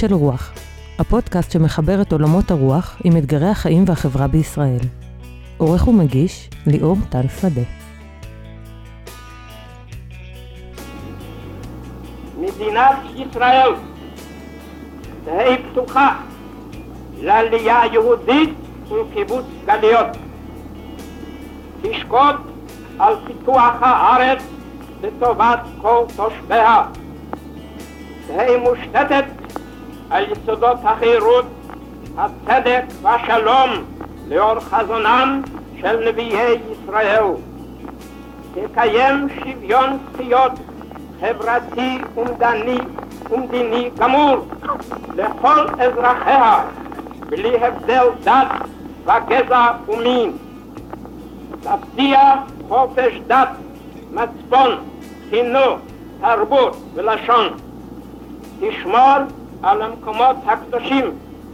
של רוח, הפודקאסט שמחבר את עולמות הרוח עם אתגרי החיים והחברה בישראל. עורך ומגיש, ליאור טל שדה. מדינת ישראל תהא פתוחה לעלייה יהודית ולקיבוץ גלויות. תשקוד על פיתוח הארץ לטובת כל תושביה. תהא מושתתת על יסודות החירות, הצדק והשלום לאור חזונם של נביאי ישראל. תקיים שוויון זכויות חברתי ומדני ומדיני גמור לכל אזרחיה בלי הבדל דת וגזע ומין. תבטיח חופש דת, מצפון, חינוך, תרבות ולשון. תשמור על המקומות הקדושים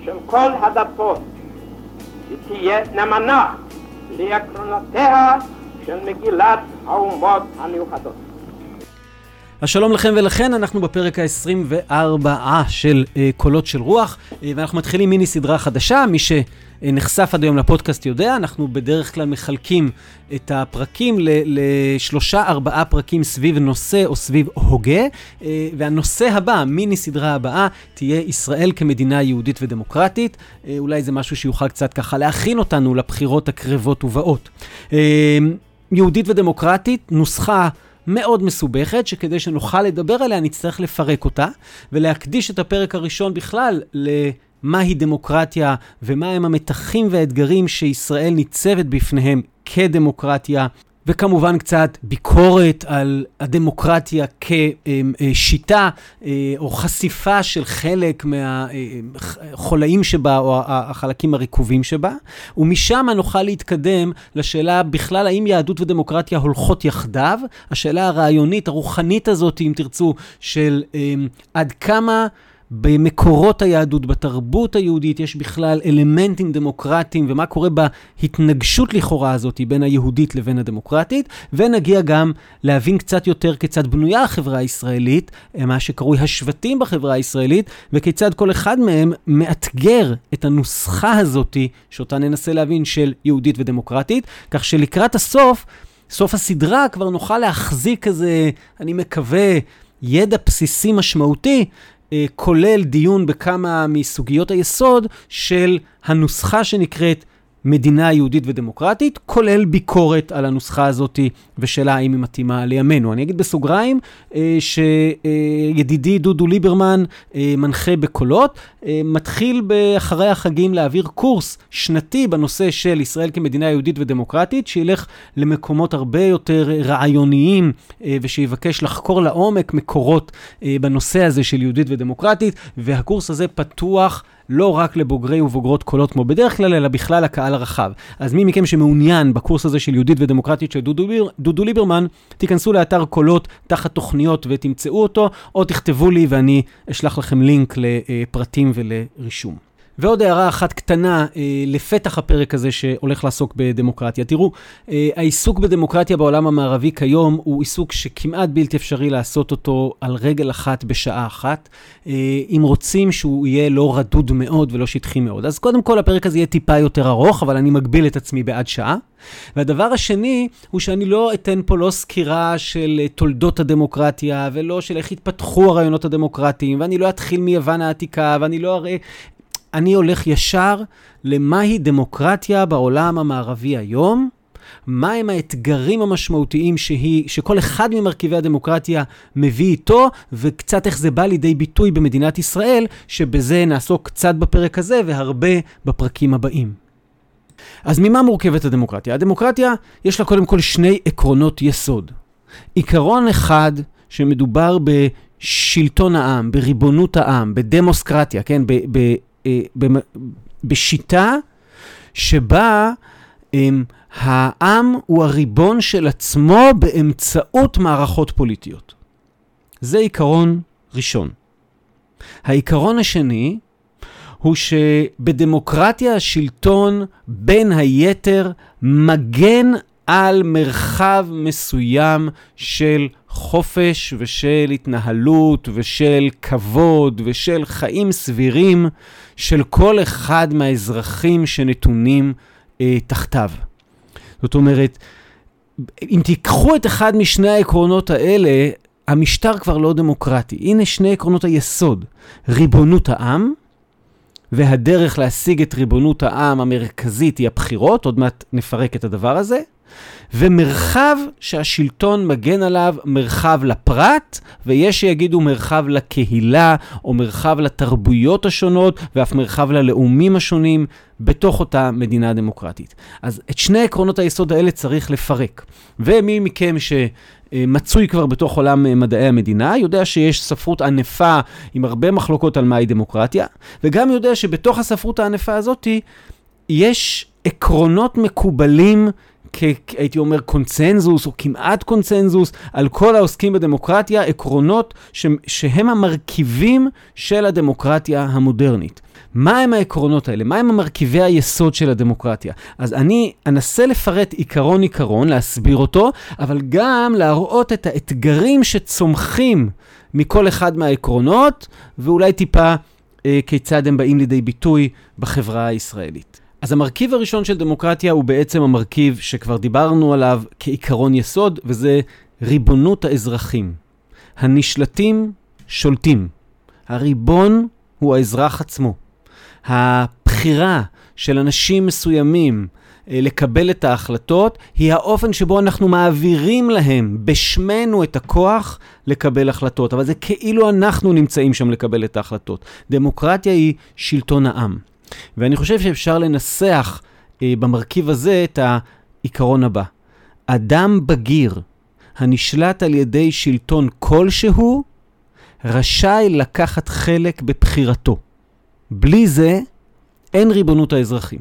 של כל הדתות ותהיה נאמנה לעקרונותיה של מגילת האומות המיוחדות. אז שלום לכם ולכן, אנחנו בפרק ה-24 של uh, קולות של רוח, uh, ואנחנו מתחילים מיני סדרה חדשה, מי שנחשף עד היום לפודקאסט יודע, אנחנו בדרך כלל מחלקים את הפרקים לשלושה ארבעה פרקים סביב נושא או סביב הוגה, והנושא הבא, מיני סדרה הבאה, תהיה ישראל כמדינה יהודית ודמוקרטית, אולי זה משהו שיוכל קצת ככה להכין אותנו לבחירות הקרבות ובאות. יהודית ודמוקרטית, נוסחה מאוד מסובכת, שכדי שנוכל לדבר עליה נצטרך לפרק אותה, ולהקדיש את הפרק הראשון בכלל למהי דמוקרטיה ומהם המתחים והאתגרים שישראל ניצבת בפניהם כדמוקרטיה וכמובן קצת ביקורת על הדמוקרטיה כשיטה אה, או חשיפה של חלק מהחולאים שבה או החלקים הרקובים שבה, ומשם נוכל להתקדם לשאלה בכלל האם יהדות ודמוקרטיה הולכות יחדיו, השאלה הרעיונית, הרוחנית הזאת, אם תרצו, של אה, עד כמה... במקורות היהדות, בתרבות היהודית, יש בכלל אלמנטים דמוקרטיים, ומה קורה בהתנגשות לכאורה הזאת בין היהודית לבין הדמוקרטית, ונגיע גם להבין קצת יותר כיצד בנויה החברה הישראלית, מה שקרוי השבטים בחברה הישראלית, וכיצד כל אחד מהם מאתגר את הנוסחה הזאת, שאותה ננסה להבין, של יהודית ודמוקרטית, כך שלקראת הסוף, סוף הסדרה כבר נוכל להחזיק איזה, אני מקווה, ידע בסיסי משמעותי כולל דיון בכמה מסוגיות היסוד של הנוסחה שנקראת מדינה יהודית ודמוקרטית, כולל ביקורת על הנוסחה הזאת ושאלה האם היא מתאימה לימינו. אני אגיד בסוגריים אה, שידידי דודו ליברמן אה, מנחה בקולות, אה, מתחיל אחרי החגים להעביר קורס שנתי בנושא של ישראל כמדינה יהודית ודמוקרטית, שילך למקומות הרבה יותר רעיוניים אה, ושיבקש לחקור לעומק מקורות אה, בנושא הזה של יהודית ודמוקרטית, והקורס הזה פתוח. לא רק לבוגרי ובוגרות קולות כמו בדרך כלל, אלא בכלל הקהל הרחב. אז מי מכם שמעוניין בקורס הזה של יהודית ודמוקרטית של דודו, דודו ליברמן, תיכנסו לאתר קולות תחת תוכניות ותמצאו אותו, או תכתבו לי ואני אשלח לכם לינק לפרטים ולרישום. ועוד הערה אחת קטנה אה, לפתח הפרק הזה שהולך לעסוק בדמוקרטיה. תראו, אה, העיסוק בדמוקרטיה בעולם המערבי כיום הוא עיסוק שכמעט בלתי אפשרי לעשות אותו על רגל אחת בשעה אחת, אה, אם רוצים שהוא יהיה לא רדוד מאוד ולא שטחי מאוד. אז קודם כל הפרק הזה יהיה טיפה יותר ארוך, אבל אני מגביל את עצמי בעד שעה. והדבר השני הוא שאני לא אתן פה לא סקירה של תולדות הדמוקרטיה ולא של איך התפתחו הרעיונות הדמוקרטיים, ואני לא אתחיל מיוון העתיקה, ואני לא אראה אני הולך ישר למהי דמוקרטיה בעולם המערבי היום, מהם האתגרים המשמעותיים שהיא, שכל אחד ממרכיבי הדמוקרטיה מביא איתו, וקצת איך זה בא לידי ביטוי במדינת ישראל, שבזה נעסוק קצת בפרק הזה והרבה בפרקים הבאים. אז ממה מורכבת הדמוקרטיה? הדמוקרטיה, יש לה קודם כל שני עקרונות יסוד. עיקרון אחד, שמדובר בשלטון העם, בריבונות העם, בדמוסקרטיה, כן? אה, בשיטה שבה אמ, העם הוא הריבון של עצמו באמצעות מערכות פוליטיות. זה עיקרון ראשון. העיקרון השני הוא שבדמוקרטיה השלטון בין היתר מגן על מרחב מסוים של חופש ושל התנהלות ושל כבוד ושל חיים סבירים של כל אחד מהאזרחים שנתונים אה, תחתיו. זאת אומרת, אם תיקחו את אחד משני העקרונות האלה, המשטר כבר לא דמוקרטי. הנה שני עקרונות היסוד, ריבונות העם, והדרך להשיג את ריבונות העם המרכזית היא הבחירות, עוד מעט נפרק את הדבר הזה, ומרחב שהשלטון מגן עליו, מרחב לפרט, ויש שיגידו מרחב לקהילה, או מרחב לתרבויות השונות, ואף מרחב ללאומים השונים, בתוך אותה מדינה דמוקרטית. אז את שני עקרונות היסוד האלה צריך לפרק. ומי מכם ש... מצוי כבר בתוך עולם מדעי המדינה, יודע שיש ספרות ענפה עם הרבה מחלוקות על מהי דמוקרטיה, וגם יודע שבתוך הספרות הענפה הזאת יש עקרונות מקובלים הייתי אומר, קונצנזוס, או כמעט קונצנזוס, על כל העוסקים בדמוקרטיה, עקרונות ש- שהם המרכיבים של הדמוקרטיה המודרנית. מה הם העקרונות האלה? מה הם המרכיבי היסוד של הדמוקרטיה? אז אני אנסה לפרט עיקרון-עיקרון, להסביר אותו, אבל גם להראות את האתגרים שצומחים מכל אחד מהעקרונות, ואולי טיפה אה, כיצד הם באים לידי ביטוי בחברה הישראלית. אז המרכיב הראשון של דמוקרטיה הוא בעצם המרכיב שכבר דיברנו עליו כעיקרון יסוד, וזה ריבונות האזרחים. הנשלטים שולטים. הריבון הוא האזרח עצמו. הבחירה של אנשים מסוימים אה, לקבל את ההחלטות היא האופן שבו אנחנו מעבירים להם בשמנו את הכוח לקבל החלטות. אבל זה כאילו אנחנו נמצאים שם לקבל את ההחלטות. דמוקרטיה היא שלטון העם. ואני חושב שאפשר לנסח אה, במרכיב הזה את העיקרון הבא. אדם בגיר הנשלט על ידי שלטון כלשהו, רשאי לקחת חלק בבחירתו. בלי זה, אין ריבונות האזרחים.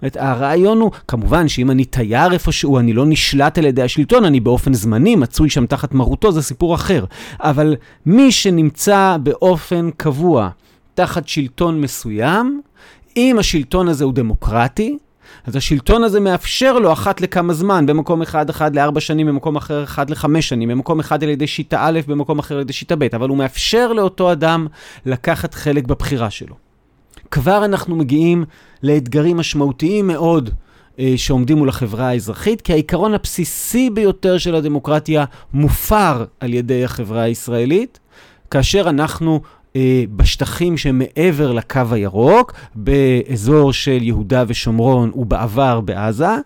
זאת אומרת, הרעיון הוא, כמובן שאם אני תייר איפשהו, אני לא נשלט על ידי השלטון, אני באופן זמני מצוי שם תחת מרותו, זה סיפור אחר. אבל מי שנמצא באופן קבוע תחת שלטון מסוים, אם השלטון הזה הוא דמוקרטי, אז השלטון הזה מאפשר לו אחת לכמה זמן, במקום אחד אחד לארבע שנים, במקום אחר אחד לחמש שנים, במקום אחד על ידי שיטה א', במקום אחר על ידי שיטה ב', אבל הוא מאפשר לאותו אדם לקחת חלק בבחירה שלו. כבר אנחנו מגיעים לאתגרים משמעותיים מאוד אה, שעומדים מול החברה האזרחית, כי העיקרון הבסיסי ביותר של הדמוקרטיה מופר על ידי החברה הישראלית, כאשר אנחנו בשטחים שמעבר לקו הירוק, באזור של יהודה ושומרון ובעבר בעזה.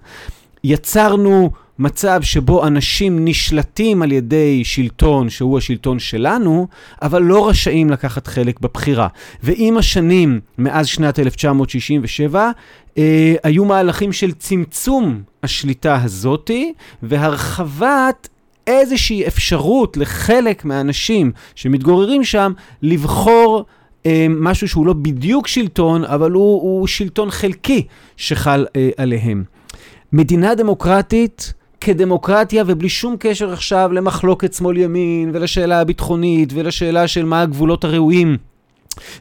יצרנו מצב שבו אנשים נשלטים על ידי שלטון שהוא השלטון שלנו, אבל לא רשאים לקחת חלק בבחירה. ועם השנים, מאז שנת 1967, אה, היו מהלכים של צמצום השליטה הזאתי והרחבת איזושהי אפשרות לחלק מהאנשים שמתגוררים שם לבחור אה, משהו שהוא לא בדיוק שלטון, אבל הוא, הוא שלטון חלקי שחל אה, עליהם. מדינה דמוקרטית כדמוקרטיה ובלי שום קשר עכשיו למחלוקת שמאל-ימין ולשאלה הביטחונית ולשאלה של מה הגבולות הראויים.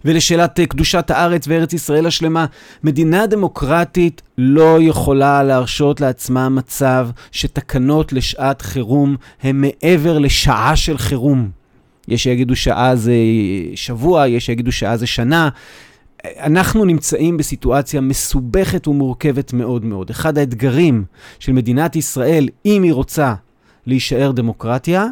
ולשאלת אה, קדושת הארץ וארץ ישראל השלמה, מדינה דמוקרטית לא יכולה להרשות לעצמה מצב שתקנות לשעת חירום הן מעבר לשעה של חירום. יש שיגידו שעה זה שבוע, יש שיגידו שעה זה שנה. אנחנו נמצאים בסיטואציה מסובכת ומורכבת מאוד מאוד. אחד האתגרים של מדינת ישראל, אם היא רוצה להישאר דמוקרטיה,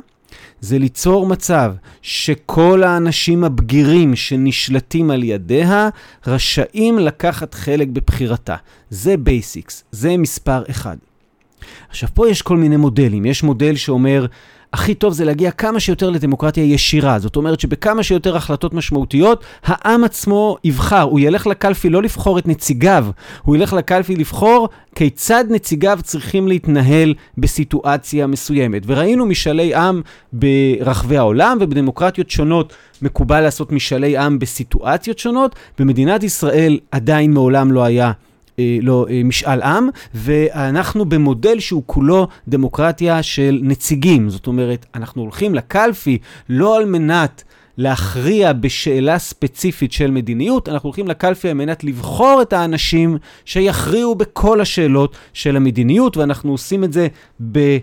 זה ליצור מצב שכל האנשים הבגירים שנשלטים על ידיה רשאים לקחת חלק בבחירתה. זה basics, זה מספר אחד. עכשיו, פה יש כל מיני מודלים. יש מודל שאומר, הכי טוב זה להגיע כמה שיותר לדמוקרטיה ישירה. זאת אומרת שבכמה שיותר החלטות משמעותיות, העם עצמו יבחר. הוא ילך לקלפי לא לבחור את נציגיו, הוא ילך לקלפי לבחור כיצד נציגיו צריכים להתנהל בסיטואציה מסוימת. וראינו משאלי עם ברחבי העולם, ובדמוקרטיות שונות מקובל לעשות משאלי עם בסיטואציות שונות. במדינת ישראל עדיין מעולם לא היה. אה, לא, אה, משאל עם, ואנחנו במודל שהוא כולו דמוקרטיה של נציגים. זאת אומרת, אנחנו הולכים לקלפי לא על מנת להכריע בשאלה ספציפית של מדיניות, אנחנו הולכים לקלפי על מנת לבחור את האנשים שיכריעו בכל השאלות של המדיניות, ואנחנו עושים את זה ב...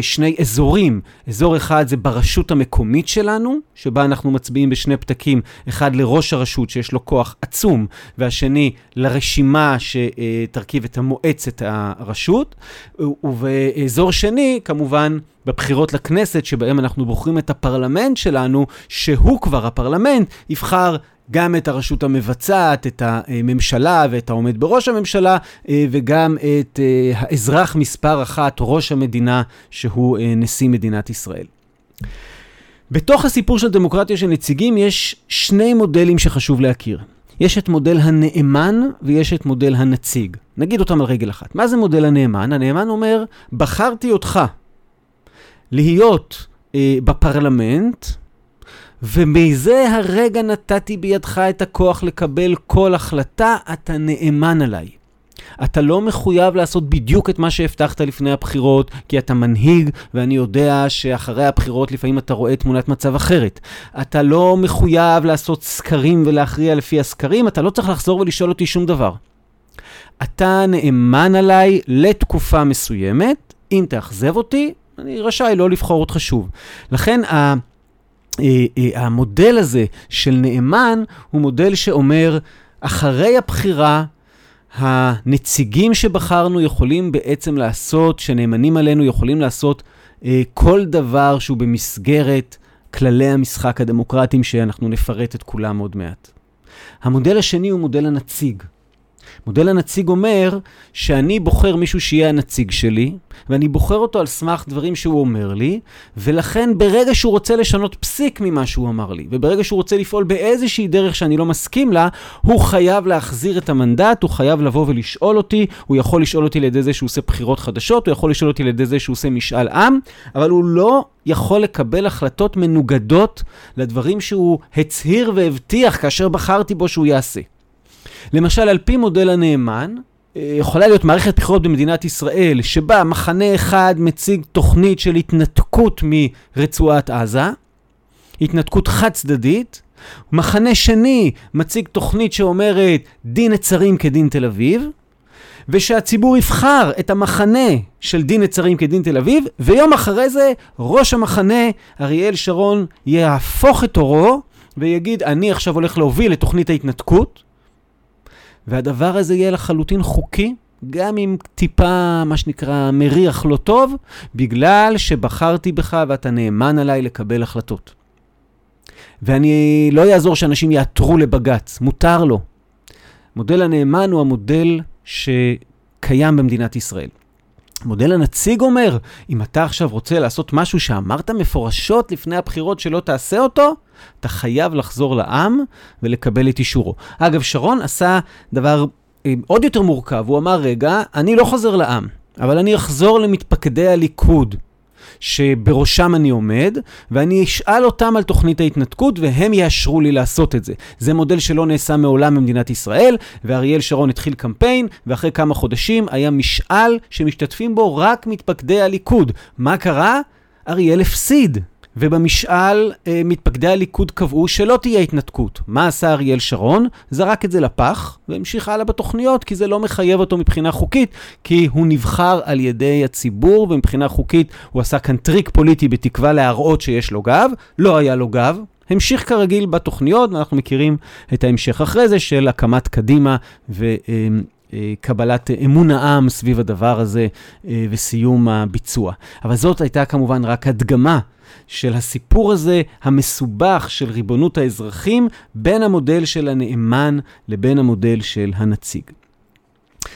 שני אזורים. אזור אחד זה ברשות המקומית שלנו, שבה אנחנו מצביעים בשני פתקים, אחד לראש הרשות שיש לו כוח עצום, והשני לרשימה שתרכיב את המועצת הרשות. ובאזור שני, כמובן, בבחירות לכנסת, שבהם אנחנו בוחרים את הפרלמנט שלנו, שהוא כבר הפרלמנט, יבחר גם את הרשות המבצעת, את הממשלה ואת העומד בראש הממשלה, אה, וגם את אה, האזרח מספר אחת, ראש המדינה, שהוא אה, נשיא מדינת ישראל. בתוך הסיפור של דמוקרטיה של נציגים יש שני מודלים שחשוב להכיר. יש את מודל הנאמן ויש את מודל הנציג. נגיד אותם על רגל אחת. מה זה מודל הנאמן? הנאמן אומר, בחרתי אותך להיות אה, בפרלמנט, ומזה הרגע נתתי בידך את הכוח לקבל כל החלטה, אתה נאמן עליי. אתה לא מחויב לעשות בדיוק את מה שהבטחת לפני הבחירות, כי אתה מנהיג, ואני יודע שאחרי הבחירות לפעמים אתה רואה תמונת מצב אחרת. אתה לא מחויב לעשות סקרים ולהכריע לפי הסקרים, אתה לא צריך לחזור ולשאול אותי שום דבר. אתה נאמן עליי לתקופה מסוימת, אם תאכזב אותי, אני רשאי לא לבחור אותך שוב. לכן, אה, המודל הזה של נאמן הוא מודל שאומר, אחרי הבחירה, הנציגים שבחרנו יכולים בעצם לעשות, שנאמנים עלינו, יכולים לעשות אה, כל דבר שהוא במסגרת כללי המשחק הדמוקרטיים, שאנחנו נפרט את כולם עוד מעט. המודל השני הוא מודל הנציג. מודל הנציג אומר שאני בוחר מישהו שיהיה הנציג שלי, ואני בוחר אותו על סמך דברים שהוא אומר לי, ולכן ברגע שהוא רוצה לשנות פסיק ממה שהוא אמר לי, וברגע שהוא רוצה לפעול באיזושהי דרך שאני לא מסכים לה, הוא חייב להחזיר את המנדט, הוא חייב לבוא ולשאול אותי, הוא יכול לשאול אותי על ידי זה שהוא עושה בחירות חדשות, הוא יכול לשאול אותי על ידי זה שהוא עושה משאל עם, אבל הוא לא יכול לקבל החלטות מנוגדות לדברים שהוא הצהיר והבטיח כאשר בחרתי בו שהוא יעשה. למשל, על פי מודל הנאמן, אה, יכולה להיות מערכת בחירות במדינת ישראל, שבה מחנה אחד מציג תוכנית של התנתקות מרצועת עזה, התנתקות חד צדדית, מחנה שני מציג תוכנית שאומרת דין נצרים כדין תל אביב, ושהציבור יבחר את המחנה של דין נצרים כדין תל אביב, ויום אחרי זה ראש המחנה, אריאל שרון, יהפוך את עורו ויגיד, אני עכשיו הולך להוביל את תוכנית ההתנתקות, והדבר הזה יהיה לחלוטין חוקי, גם אם טיפה, מה שנקרא, מריח לא טוב, בגלל שבחרתי בך ואתה נאמן עליי לקבל החלטות. ואני, לא יעזור שאנשים יעתרו לבג"ץ, מותר לו. מודל הנאמן הוא המודל שקיים במדינת ישראל. מודל הנציג אומר, אם אתה עכשיו רוצה לעשות משהו שאמרת מפורשות לפני הבחירות שלא תעשה אותו, אתה חייב לחזור לעם ולקבל את אישורו. אגב, שרון עשה דבר אה, עוד יותר מורכב, הוא אמר, רגע, אני לא חוזר לעם, אבל אני אחזור למתפקדי הליכוד. שבראשם אני עומד, ואני אשאל אותם על תוכנית ההתנתקות, והם יאשרו לי לעשות את זה. זה מודל שלא נעשה מעולם במדינת ישראל, ואריאל שרון התחיל קמפיין, ואחרי כמה חודשים היה משאל שמשתתפים בו רק מתפקדי הליכוד. מה קרה? אריאל הפסיד. ובמשאל אה, מתפקדי הליכוד קבעו שלא תהיה התנתקות. מה עשה אריאל שרון? זרק את זה לפח והמשיך הלאה בתוכניות, כי זה לא מחייב אותו מבחינה חוקית, כי הוא נבחר על ידי הציבור, ומבחינה חוקית הוא עשה כאן טריק פוליטי בתקווה להראות שיש לו גב. לא היה לו גב, המשיך כרגיל בתוכניות, ואנחנו מכירים את ההמשך אחרי זה של הקמת קדימה ו... אה, אה, קבלת אמון העם סביב הדבר הזה וסיום הביצוע. אבל זאת הייתה כמובן רק הדגמה של הסיפור הזה המסובך של ריבונות האזרחים בין המודל של הנאמן לבין המודל של הנציג.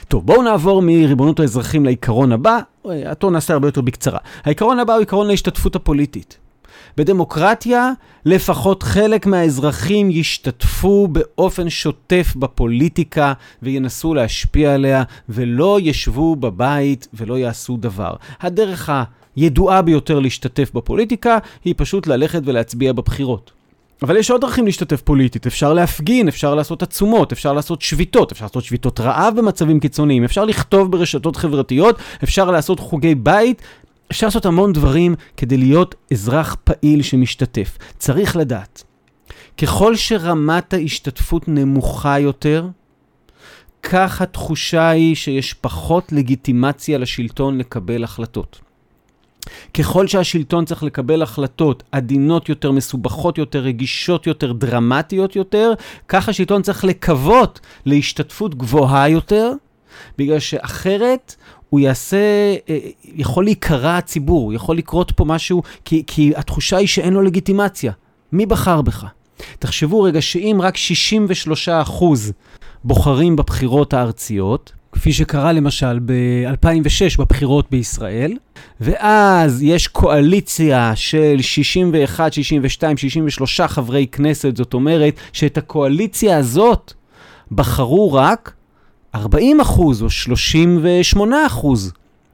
טוב, בואו נעבור מריבונות האזרחים לעיקרון הבא, אותו נעשה הרבה יותר בקצרה. העיקרון הבא הוא עיקרון ההשתתפות הפוליטית. בדמוקרטיה, לפחות חלק מהאזרחים ישתתפו באופן שוטף בפוליטיקה וינסו להשפיע עליה, ולא ישבו בבית ולא יעשו דבר. הדרך הידועה ביותר להשתתף בפוליטיקה היא פשוט ללכת ולהצביע בבחירות. אבל יש עוד דרכים להשתתף פוליטית, אפשר להפגין, אפשר לעשות עצומות, אפשר לעשות שביתות, אפשר לעשות שביתות רעב במצבים קיצוניים, אפשר לכתוב ברשתות חברתיות, אפשר לעשות חוגי בית, אפשר לעשות המון דברים כדי להיות אזרח פעיל שמשתתף. צריך לדעת ככל שרמת ההשתתפות נמוכה יותר, כך התחושה היא שיש פחות לגיטימציה לשלטון לקבל החלטות. ככל שהשלטון צריך לקבל החלטות עדינות יותר, מסובכות יותר, רגישות יותר, דרמטיות יותר, כך השלטון צריך לקוות להשתתפות גבוהה יותר, בגלל שאחרת הוא יעשה, אה, יכול להיקרע הציבור, יכול לקרות פה משהו, כי, כי התחושה היא שאין לו לגיטימציה. מי בחר בך? תחשבו רגע שאם רק 63% בוחרים בבחירות הארציות, כפי שקרה למשל ב-2006 בבחירות בישראל, ואז יש קואליציה של 61, 62, 63 חברי כנסת, זאת אומרת שאת הקואליציה הזאת בחרו רק 40 אחוז או 38 אחוז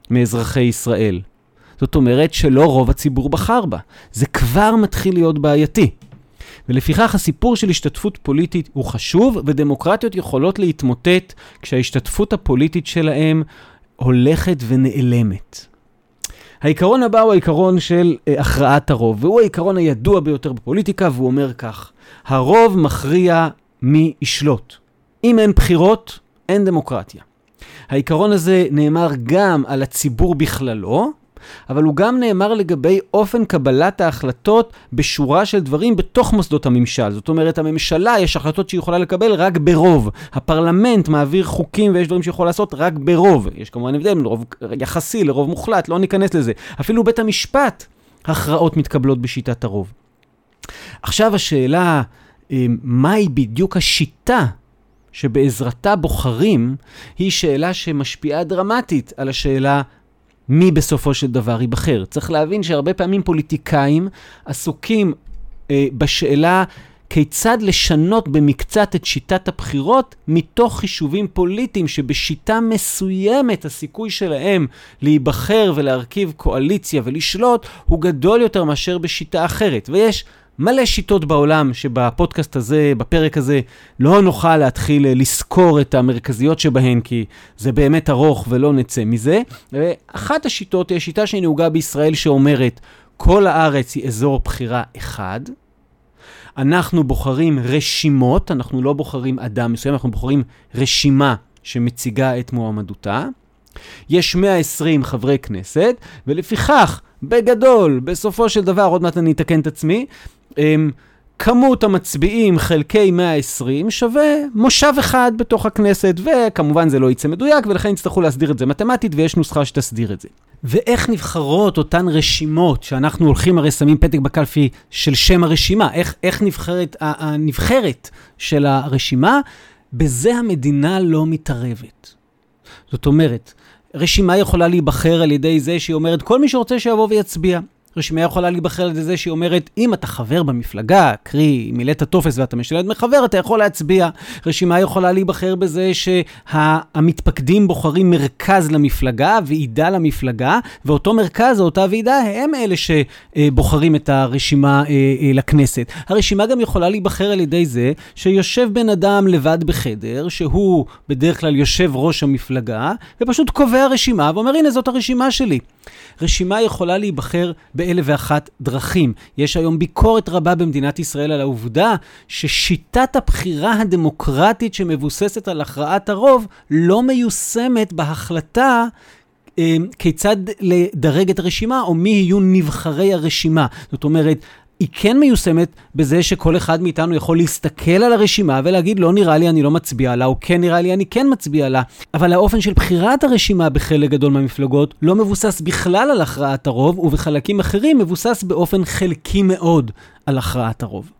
מאזרחי ישראל. זאת אומרת שלא רוב הציבור בחר בה. זה כבר מתחיל להיות בעייתי. ולפיכך הסיפור של השתתפות פוליטית הוא חשוב, ודמוקרטיות יכולות להתמוטט כשההשתתפות הפוליטית שלהם הולכת ונעלמת. העיקרון הבא הוא העיקרון של uh, הכרעת הרוב, והוא העיקרון הידוע ביותר בפוליטיקה, והוא אומר כך: הרוב מכריע מי ישלוט. אם אין בחירות, אין דמוקרטיה. העיקרון הזה נאמר גם על הציבור בכללו, אבל הוא גם נאמר לגבי אופן קבלת ההחלטות בשורה של דברים בתוך מוסדות הממשל. זאת אומרת, הממשלה, יש החלטות שהיא יכולה לקבל רק ברוב. הפרלמנט מעביר חוקים ויש דברים שיכול לעשות רק ברוב. יש כמובן הבדל בין רוב יחסי לרוב מוחלט, לא ניכנס לזה. אפילו בית המשפט, הכרעות מתקבלות בשיטת הרוב. עכשיו השאלה, אה, מהי בדיוק השיטה שבעזרתה בוחרים, היא שאלה שמשפיעה דרמטית על השאלה מי בסופו של דבר ייבחר. צריך להבין שהרבה פעמים פוליטיקאים עסוקים אה, בשאלה כיצד לשנות במקצת את שיטת הבחירות מתוך חישובים פוליטיים שבשיטה מסוימת הסיכוי שלהם להיבחר ולהרכיב קואליציה ולשלוט הוא גדול יותר מאשר בשיטה אחרת. ויש מלא שיטות בעולם שבפודקאסט הזה, בפרק הזה, לא נוכל להתחיל לסקור את המרכזיות שבהן, כי זה באמת ארוך ולא נצא מזה. ואחת השיטות היא השיטה שנהוגה בישראל שאומרת, כל הארץ היא אזור בחירה אחד. אנחנו בוחרים רשימות, אנחנו לא בוחרים אדם מסוים, אנחנו בוחרים רשימה שמציגה את מועמדותה. יש 120 חברי כנסת, ולפיכך, בגדול, בסופו של דבר, עוד מעט אני אתקן את עצמי, כמות המצביעים חלקי 120 שווה מושב אחד בתוך הכנסת, וכמובן זה לא יצא מדויק, ולכן יצטרכו להסדיר את זה מתמטית, ויש נוסחה שתסדיר את זה. ואיך נבחרות אותן רשימות, שאנחנו הולכים הרי שמים פתק בקלפי של שם הרשימה, איך, איך נבחרת הנבחרת של הרשימה, בזה המדינה לא מתערבת. זאת אומרת, רשימה יכולה להיבחר על ידי זה שהיא אומרת, כל מי שרוצה שיבוא ויצביע. רשימה יכולה להיבחר על זה שהיא אומרת, אם אתה חבר במפלגה, קרי, מילאת טופס ואתה משלם דמי חבר, אתה יכול להצביע. רשימה יכולה להיבחר בזה שהמתפקדים בוחרים מרכז למפלגה, ועידה למפלגה, ואותו מרכז או אותה ועידה הם אלה שבוחרים את הרשימה אה, אה, לכנסת. הרשימה גם יכולה להיבחר על ידי זה שיושב בן אדם לבד בחדר, שהוא בדרך כלל יושב ראש המפלגה, ופשוט קובע רשימה ואומר, הנה זאת הרשימה שלי. רשימה יכולה להיבחר באלף ואחת דרכים. יש היום ביקורת רבה במדינת ישראל על העובדה ששיטת הבחירה הדמוקרטית שמבוססת על הכרעת הרוב לא מיושמת בהחלטה אה, כיצד לדרג את הרשימה, או מי יהיו נבחרי הרשימה. זאת אומרת, היא כן מיושמת בזה שכל אחד מאיתנו יכול להסתכל על הרשימה ולהגיד, לא נראה לי אני לא מצביע לה, או כן נראה לי אני כן מצביע לה. אבל האופן של בחירת הרשימה בחלק גדול מהמפלגות לא מבוסס בכלל על הכרעת הרוב, ובחלקים אחרים מבוסס באופן חלקי מאוד על הכרעת הרוב.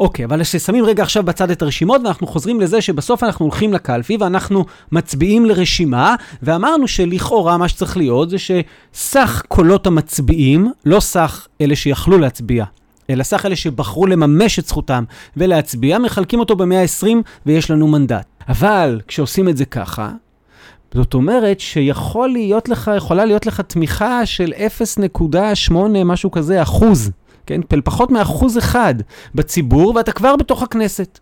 אוקיי, אבל כששמים רגע עכשיו בצד את הרשימות, ואנחנו חוזרים לזה שבסוף אנחנו הולכים לקלפי ואנחנו מצביעים לרשימה, ואמרנו שלכאורה מה שצריך להיות זה שסך קולות המצביעים, לא סך אלה שיכלו להצביע, אלא סך אלה שבחרו לממש את זכותם ולהצביע, מחלקים אותו ב-120 ויש לנו מנדט. אבל כשעושים את זה ככה, זאת אומרת שיכול להיות לך, יכולה להיות לך תמיכה של 0.8 משהו כזה אחוז כן? פחות מאחוז אחד בציבור, ואתה כבר בתוך הכנסת.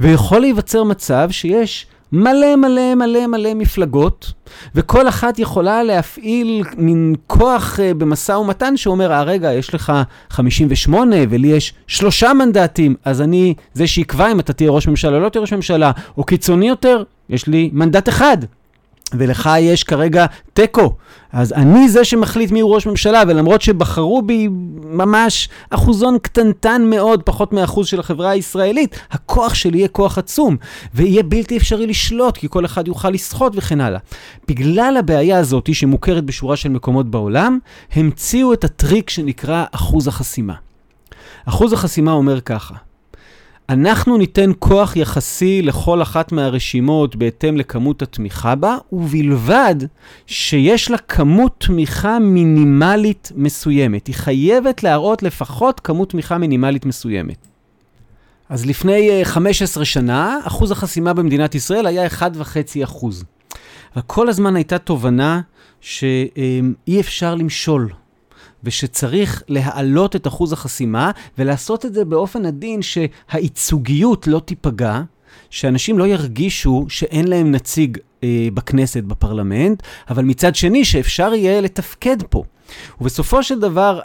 ויכול להיווצר מצב שיש מלא מלא מלא מלא מפלגות, וכל אחת יכולה להפעיל מין כוח uh, במשא ומתן שאומר, אה רגע, יש לך 58 ולי יש שלושה מנדטים, אז אני זה שיקבע אם אתה תהיה ראש ממשלה או לא תהיה ראש ממשלה, או קיצוני יותר, יש לי מנדט אחד. ולך יש כרגע תיקו. אז אני זה שמחליט מי הוא ראש ממשלה, ולמרות שבחרו בי ממש אחוזון קטנטן מאוד, פחות מאחוז של החברה הישראלית, הכוח שלי יהיה כוח עצום, ויהיה בלתי אפשרי לשלוט, כי כל אחד יוכל לסחוט וכן הלאה. בגלל הבעיה הזאת, שמוכרת בשורה של מקומות בעולם, המציאו את הטריק שנקרא אחוז החסימה. אחוז החסימה אומר ככה, אנחנו ניתן כוח יחסי לכל אחת מהרשימות בהתאם לכמות התמיכה בה, ובלבד שיש לה כמות תמיכה מינימלית מסוימת. היא חייבת להראות לפחות כמות תמיכה מינימלית מסוימת. אז לפני 15 אה, שנה, אחוז החסימה במדינת ישראל היה 1.5 אחוז. אבל כל הזמן הייתה תובנה שאי אפשר למשול. ושצריך להעלות את אחוז החסימה ולעשות את זה באופן עדין שהייצוגיות לא תיפגע, שאנשים לא ירגישו שאין להם נציג אה, בכנסת, בפרלמנט, אבל מצד שני שאפשר יהיה לתפקד פה. ובסופו של דבר,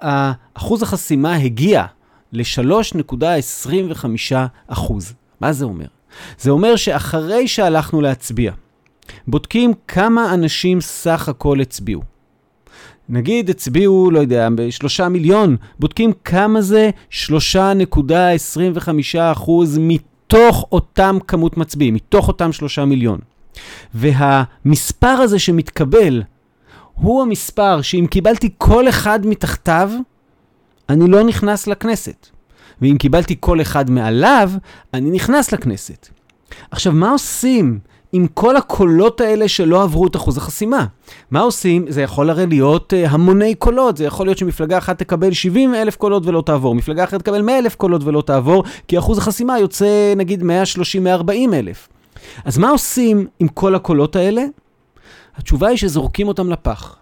אחוז החסימה הגיע ל-3.25 אחוז. מה זה אומר? זה אומר שאחרי שהלכנו להצביע, בודקים כמה אנשים סך הכל הצביעו. נגיד הצביעו, לא יודע, בשלושה מיליון, בודקים כמה זה 3.25 אחוז מתוך אותם כמות מצביעים, מתוך אותם שלושה מיליון. והמספר הזה שמתקבל הוא המספר שאם קיבלתי כל אחד מתחתיו, אני לא נכנס לכנסת. ואם קיבלתי כל אחד מעליו, אני נכנס לכנסת. עכשיו, מה עושים עם כל הקולות האלה שלא עברו את אחוז החסימה. מה עושים? זה יכול הרי להיות uh, המוני קולות, זה יכול להיות שמפלגה אחת תקבל 70 אלף קולות ולא תעבור, מפלגה אחרת תקבל 100 אלף קולות ולא תעבור, כי אחוז החסימה יוצא נגיד 130-140 אלף. אז מה עושים עם כל הקולות האלה? התשובה היא שזורקים אותם לפח.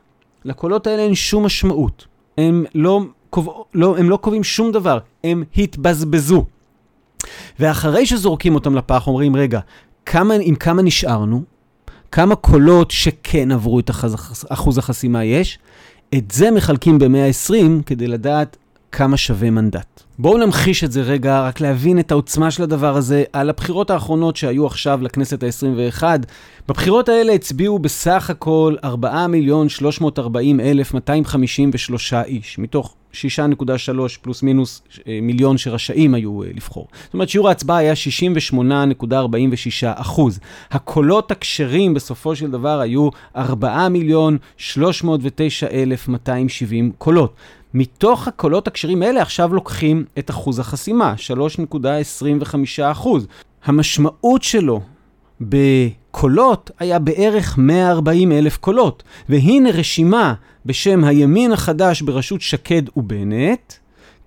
לקולות האלה אין שום משמעות. הם לא, קוב... לא, הם לא קובעים שום דבר, הם התבזבזו. ואחרי שזורקים אותם לפח, אומרים, רגע, כמה, עם כמה נשארנו, כמה קולות שכן עברו את אחוז החסימה יש, את זה מחלקים ב-120 כדי לדעת כמה שווה מנדט. בואו נמחיש את זה רגע, רק להבין את העוצמה של הדבר הזה על הבחירות האחרונות שהיו עכשיו לכנסת ה-21. בבחירות האלה הצביעו בסך הכל 4,340,253 איש, מתוך 6.3 פלוס מינוס אה, מיליון שרשאים היו אה, לבחור. זאת אומרת, שיעור ההצבעה היה 68.46 אחוז. הקולות הכשרים בסופו של דבר היו 4 מיליון 309,270 קולות. מתוך הקולות הכשרים האלה עכשיו לוקחים את אחוז החסימה, 3.25 אחוז. המשמעות שלו בקולות היה בערך 140 אלף קולות. והנה רשימה בשם הימין החדש בראשות שקד ובנט,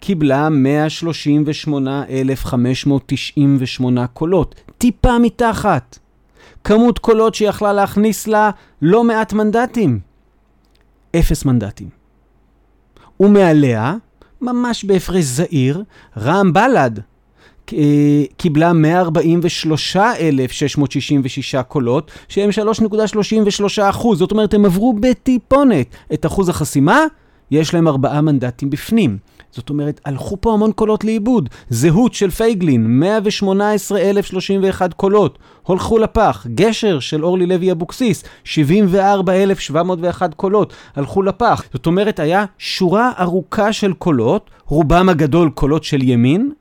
קיבלה 138,598 קולות, טיפה מתחת. כמות קולות שיכלה להכניס לה לא מעט מנדטים. אפס מנדטים. ומעליה, ממש בהפרש זעיר, רע"מ בל"ד אה, קיבלה 143,666 קולות, שהם 3.33 אחוז. זאת אומרת, הם עברו בטיפונת את אחוז החסימה, יש להם ארבעה מנדטים בפנים. זאת אומרת, הלכו פה המון קולות לאיבוד. זהות של פייגלין, 118,031 קולות, הולכו לפח. גשר של אורלי לוי אבוקסיס, 74,701 קולות, הלכו לפח. זאת אומרת, היה שורה ארוכה של קולות, רובם הגדול קולות של ימין,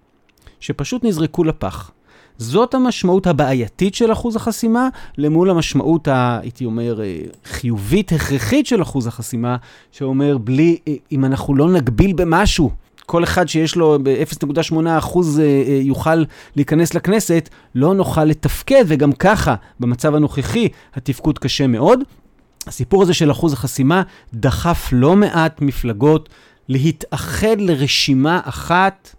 שפשוט נזרקו לפח. זאת המשמעות הבעייתית של אחוז החסימה, למול המשמעות, הייתי אומר, אה, חיובית, הכרחית של אחוז החסימה, שאומר, בלי, אה, אם אנחנו לא נגביל במשהו, כל אחד שיש לו ב-0.8 אחוז אה, יוכל להיכנס לכנסת, לא נוכל לתפקד, וגם ככה, במצב הנוכחי, התפקוד קשה מאוד. הסיפור הזה של אחוז החסימה דחף לא מעט מפלגות להתאחד לרשימה אחת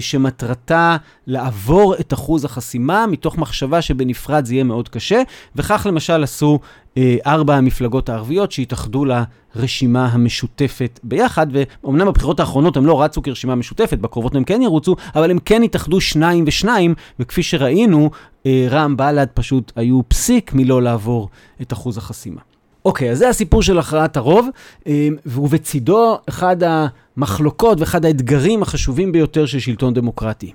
שמטרתה לעבור את אחוז החסימה, מתוך מחשבה שבנפרד זה יהיה מאוד קשה, וכך למשל עשו אה, ארבע המפלגות הערביות שהתאחדו לרשימה המשותפת ביחד, ואומנם בבחירות האחרונות הם לא רצו כרשימה משותפת, בקרובות הם כן ירוצו, אבל הם כן התאחדו שניים ושניים, וכפי שראינו, אה, רע"מ בל"ד פשוט היו פסיק מלא לעבור את אחוז החסימה. אוקיי, אז זה הסיפור של הכרעת הרוב, אה, ובצידו אחד המחלוקות ואחד האתגרים החשובים ביותר של שלטון דמוקרטי.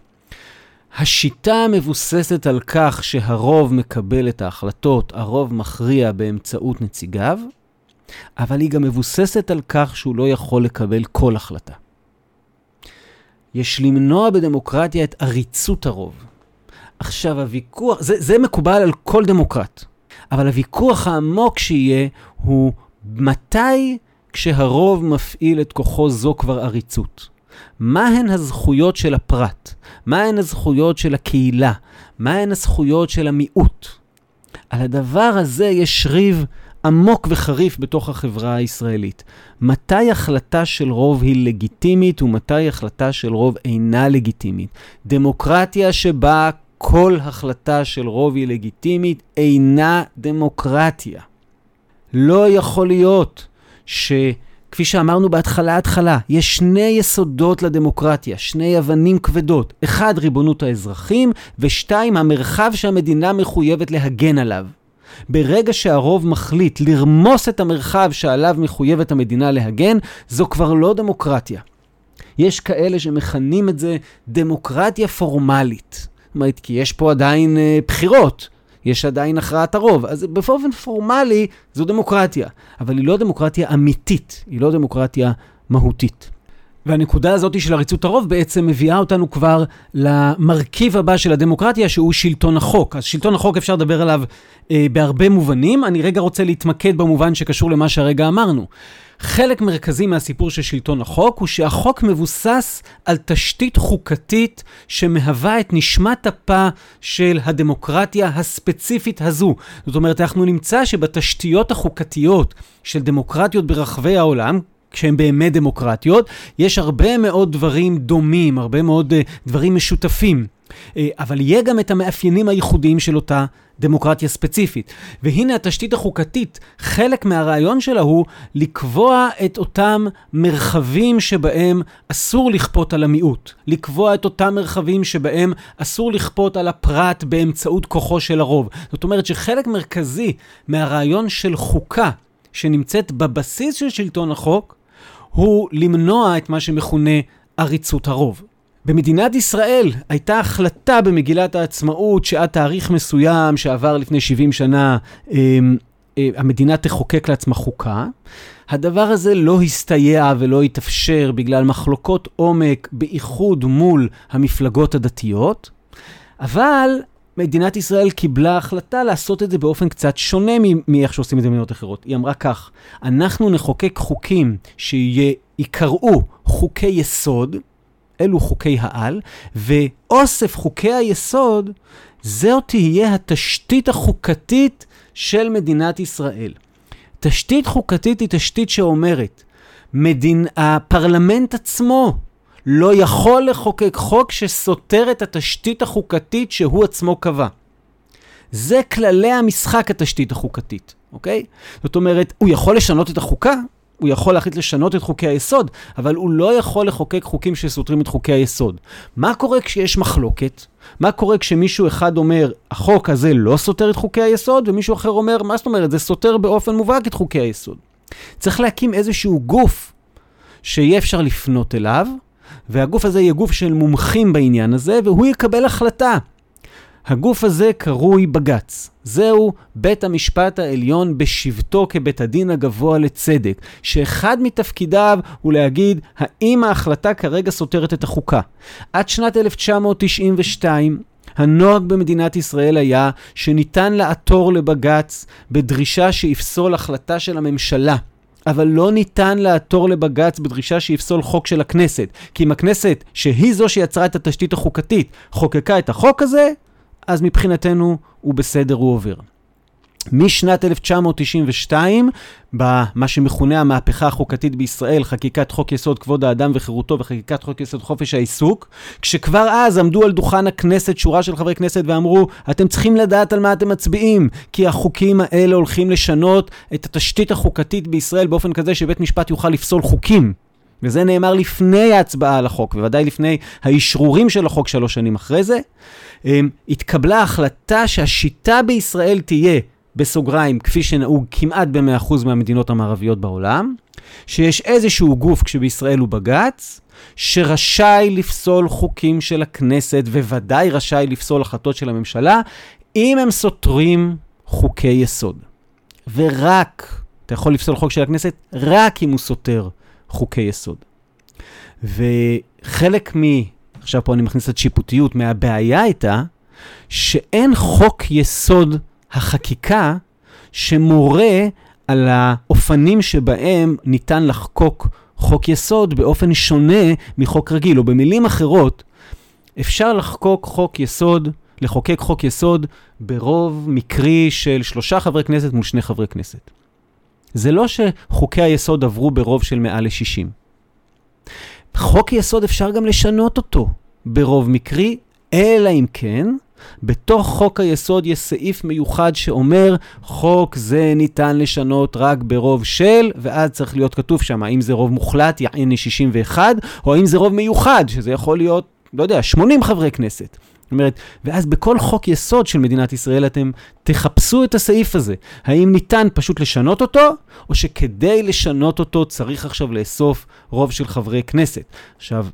השיטה מבוססת על כך שהרוב מקבל את ההחלטות, הרוב מכריע באמצעות נציגיו, אבל היא גם מבוססת על כך שהוא לא יכול לקבל כל החלטה. יש למנוע בדמוקרטיה את עריצות הרוב. עכשיו, הוויכוח, זה, זה מקובל על כל דמוקרט, אבל הוויכוח העמוק שיהיה הוא מתי כשהרוב מפעיל את כוחו זו כבר עריצות. מהן הזכויות של הפרט? מהן הזכויות של הקהילה? מהן הזכויות של המיעוט? על הדבר הזה יש ריב עמוק וחריף בתוך החברה הישראלית. מתי החלטה של רוב היא לגיטימית ומתי החלטה של רוב אינה לגיטימית? דמוקרטיה שבה כל החלטה של רוב היא לגיטימית אינה דמוקרטיה. לא יכול להיות ש... כפי שאמרנו בהתחלה התחלה, יש שני יסודות לדמוקרטיה, שני אבנים כבדות. אחד, ריבונות האזרחים, ושתיים, המרחב שהמדינה מחויבת להגן עליו. ברגע שהרוב מחליט לרמוס את המרחב שעליו מחויבת המדינה להגן, זו כבר לא דמוקרטיה. יש כאלה שמכנים את זה דמוקרטיה פורמלית. כי יש פה עדיין אה, בחירות. יש עדיין הכרעת הרוב. אז באופן פורמלי זו דמוקרטיה, אבל היא לא דמוקרטיה אמיתית, היא לא דמוקרטיה מהותית. והנקודה הזאת של עריצות הרוב בעצם מביאה אותנו כבר למרכיב הבא של הדמוקרטיה, שהוא שלטון החוק. אז שלטון החוק אפשר לדבר עליו אה, בהרבה מובנים. אני רגע רוצה להתמקד במובן שקשור למה שהרגע אמרנו. חלק מרכזי מהסיפור של שלטון החוק הוא שהחוק מבוסס על תשתית חוקתית שמהווה את נשמת אפה של הדמוקרטיה הספציפית הזו. זאת אומרת, אנחנו נמצא שבתשתיות החוקתיות של דמוקרטיות ברחבי העולם, כשהן באמת דמוקרטיות, יש הרבה מאוד דברים דומים, הרבה מאוד uh, דברים משותפים. Uh, אבל יהיה גם את המאפיינים הייחודיים של אותה דמוקרטיה ספציפית. והנה התשתית החוקתית, חלק מהרעיון שלה הוא לקבוע את אותם מרחבים שבהם אסור לכפות על המיעוט. לקבוע את אותם מרחבים שבהם אסור לכפות על הפרט באמצעות כוחו של הרוב. זאת אומרת שחלק מרכזי מהרעיון של חוקה, שנמצאת בבסיס של שלטון החוק, הוא למנוע את מה שמכונה עריצות הרוב. במדינת ישראל הייתה החלטה במגילת העצמאות שעד תאריך מסוים שעבר לפני 70 שנה אמ, אה, המדינה תחוקק לעצמה חוקה. הדבר הזה לא הסתייע ולא התאפשר בגלל מחלוקות עומק, בייחוד מול המפלגות הדתיות, אבל מדינת ישראל קיבלה החלטה לעשות את זה באופן קצת שונה מאיך שעושים את זה במדינות אחרות. היא אמרה כך, אנחנו נחוקק חוקים שיקראו חוקי יסוד, אלו חוקי העל, ואוסף חוקי היסוד, זו תהיה התשתית החוקתית של מדינת ישראל. תשתית חוקתית היא תשתית שאומרת, מדין, הפרלמנט עצמו לא יכול לחוקק חוק שסותר את התשתית החוקתית שהוא עצמו קבע. זה כללי המשחק התשתית החוקתית, אוקיי? זאת אומרת, הוא יכול לשנות את החוקה, הוא יכול להחליט לשנות את חוקי היסוד, אבל הוא לא יכול לחוקק חוקים שסותרים את חוקי היסוד. מה קורה כשיש מחלוקת? מה קורה כשמישהו אחד אומר, החוק הזה לא סותר את חוקי היסוד, ומישהו אחר אומר, מה זאת אומרת, זה סותר באופן מובהק את חוקי היסוד. צריך להקים איזשהו גוף שיהיה אפשר לפנות אליו, והגוף הזה יהיה גוף של מומחים בעניין הזה, והוא יקבל החלטה. הגוף הזה קרוי בג"ץ. זהו בית המשפט העליון בשבתו כבית הדין הגבוה לצדק, שאחד מתפקידיו הוא להגיד האם ההחלטה כרגע סותרת את החוקה. עד שנת 1992 הנוהג במדינת ישראל היה שניתן לעתור לבג"ץ בדרישה שיפסול החלטה של הממשלה. אבל לא ניתן לעתור לבג"ץ בדרישה שיפסול חוק של הכנסת. כי אם הכנסת, שהיא זו שיצרה את התשתית החוקתית, חוקקה את החוק הזה, אז מבחינתנו הוא בסדר, הוא עובר. משנת 1992, במה שמכונה המהפכה החוקתית בישראל, חקיקת חוק יסוד כבוד האדם וחירותו וחקיקת חוק יסוד חופש העיסוק, כשכבר אז עמדו על דוכן הכנסת שורה של חברי כנסת ואמרו, אתם צריכים לדעת על מה אתם מצביעים, כי החוקים האלה הולכים לשנות את התשתית החוקתית בישראל באופן כזה שבית משפט יוכל לפסול חוקים. וזה נאמר לפני ההצבעה על החוק, בוודאי לפני האישרורים של החוק שלוש שנים אחרי זה. אמ, התקבלה החלטה שהשיטה בישראל תהיה בסוגריים, כפי שנהוג כמעט ב-100% מהמדינות המערביות בעולם, שיש איזשהו גוף, כשבישראל הוא בג"ץ, שרשאי לפסול חוקים של הכנסת, וודאי רשאי לפסול החלטות של הממשלה, אם הם סותרים חוקי יסוד. ורק, אתה יכול לפסול חוק של הכנסת רק אם הוא סותר חוקי יסוד. וחלק מ... עכשיו פה אני מכניס את שיפוטיות, מהבעיה הייתה שאין חוק יסוד החקיקה שמורה על האופנים שבהם ניתן לחקוק חוק יסוד באופן שונה מחוק רגיל, או במילים אחרות, אפשר לחקוק חוק יסוד, לחוקק חוק יסוד ברוב מקרי של שלושה חברי כנסת מול שני חברי כנסת. זה לא שחוקי היסוד עברו ברוב של מעל ל-60. חוק יסוד אפשר גם לשנות אותו ברוב מקרי, אלא אם כן בתוך חוק היסוד יש סעיף מיוחד שאומר, חוק זה ניתן לשנות רק ברוב של, ואז צריך להיות כתוב שם, האם זה רוב מוחלט, יעני 61, או האם זה רוב מיוחד, שזה יכול להיות, לא יודע, 80 חברי כנסת. זאת אומרת, ואז בכל חוק יסוד של מדינת ישראל אתם תחפשו את הסעיף הזה. האם ניתן פשוט לשנות אותו, או שכדי לשנות אותו צריך עכשיו לאסוף רוב של חברי כנסת. עכשיו,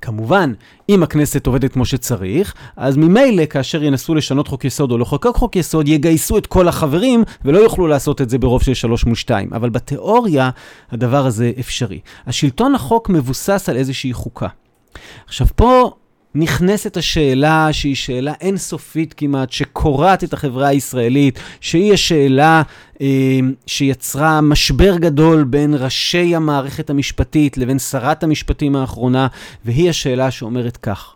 כמובן, אם הכנסת עובדת כמו שצריך, אז ממילא כאשר ינסו לשנות חוק יסוד או לחוקק חוק יסוד, יגייסו את כל החברים ולא יוכלו לעשות את זה ברוב של 3 מול 2. אבל בתיאוריה הדבר הזה אפשרי. השלטון החוק מבוסס על איזושהי חוקה. עכשיו פה נכנסת השאלה שהיא שאלה אינסופית כמעט, שקורעת את החברה הישראלית, שהיא השאלה אה, שיצרה משבר גדול בין ראשי המערכת המשפטית לבין שרת המשפטים האחרונה, והיא השאלה שאומרת כך: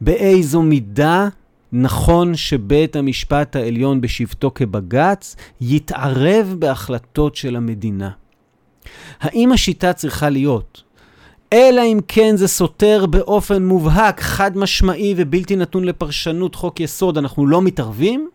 באיזו מידה נכון שבית המשפט העליון בשבתו כבג"ץ יתערב בהחלטות של המדינה? האם השיטה צריכה להיות אלא אם כן זה סותר באופן מובהק, חד משמעי ובלתי נתון לפרשנות חוק יסוד, אנחנו לא מתערבים,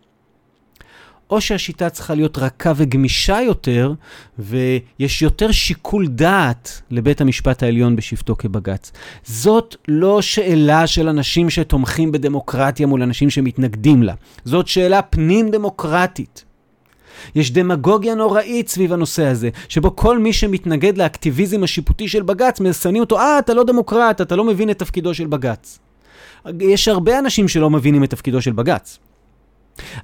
או שהשיטה צריכה להיות רכה וגמישה יותר, ויש יותר שיקול דעת לבית המשפט העליון בשבתו כבג"ץ. זאת לא שאלה של אנשים שתומכים בדמוקרטיה מול אנשים שמתנגדים לה. זאת שאלה פנים-דמוקרטית. יש דמגוגיה נוראית סביב הנושא הזה, שבו כל מי שמתנגד לאקטיביזם השיפוטי של בג"ץ, מסיינים אותו, אה, אתה לא דמוקרט, אתה לא מבין את תפקידו של בג"ץ. יש הרבה אנשים שלא מבינים את תפקידו של בג"ץ.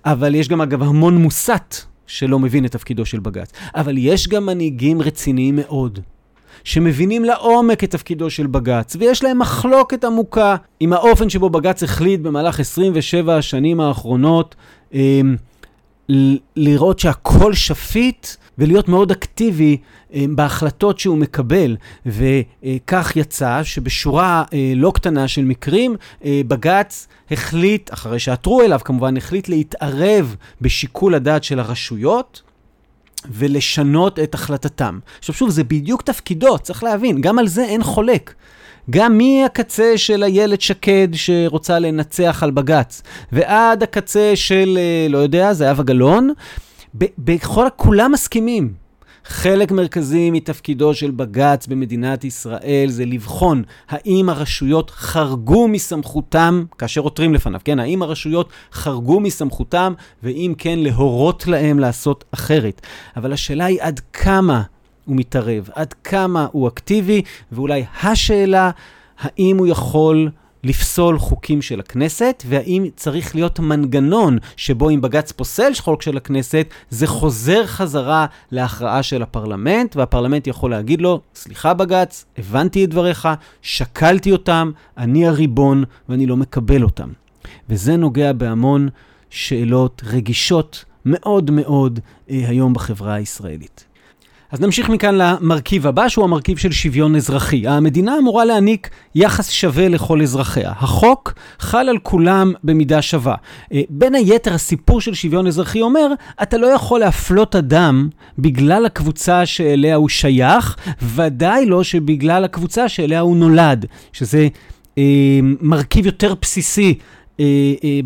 אבל יש גם, אגב, המון מוסת שלא מבין את תפקידו של בג"ץ. אבל יש גם מנהיגים רציניים מאוד. שמבינים לעומק את תפקידו של בג"ץ, ויש להם מחלוקת עמוקה עם האופן שבו בג"ץ החליט במהלך 27 השנים האחרונות אה, לראות שהכל שפיט ולהיות מאוד אקטיבי אה, בהחלטות שהוא מקבל. וכך יצא שבשורה אה, לא קטנה של מקרים, אה, בג"ץ החליט, אחרי שעתרו אליו כמובן, החליט להתערב בשיקול הדעת של הרשויות. ולשנות את החלטתם. עכשיו שוב, זה בדיוק תפקידו, צריך להבין, גם על זה אין חולק. גם מהקצה של איילת שקד שרוצה לנצח על בג"ץ, ועד הקצה של, אה, לא יודע, זהבה גלאון, בכל, כולם מסכימים. חלק מרכזי מתפקידו של בג"ץ במדינת ישראל זה לבחון האם הרשויות חרגו מסמכותם, כאשר עותרים לפניו, כן? האם הרשויות חרגו מסמכותם, ואם כן, להורות להם לעשות אחרת. אבל השאלה היא עד כמה הוא מתערב, עד כמה הוא אקטיבי, ואולי השאלה, האם הוא יכול לפסול חוקים של הכנסת, והאם צריך להיות מנגנון שבו אם בג"ץ פוסל חוק של הכנסת, זה חוזר חזרה להכרעה של הפרלמנט, והפרלמנט יכול להגיד לו, סליחה בג"ץ, הבנתי את דבריך, שקלתי אותם, אני הריבון ואני לא מקבל אותם. וזה נוגע בהמון שאלות רגישות מאוד מאוד אה, היום בחברה הישראלית. אז נמשיך מכאן למרכיב הבא, שהוא המרכיב של שוויון אזרחי. המדינה אמורה להעניק יחס שווה לכל אזרחיה. החוק חל על כולם במידה שווה. אה, בין היתר, הסיפור של שוויון אזרחי אומר, אתה לא יכול להפלות אדם בגלל הקבוצה שאליה הוא שייך, ודאי לא שבגלל הקבוצה שאליה הוא נולד, שזה אה, מרכיב יותר בסיסי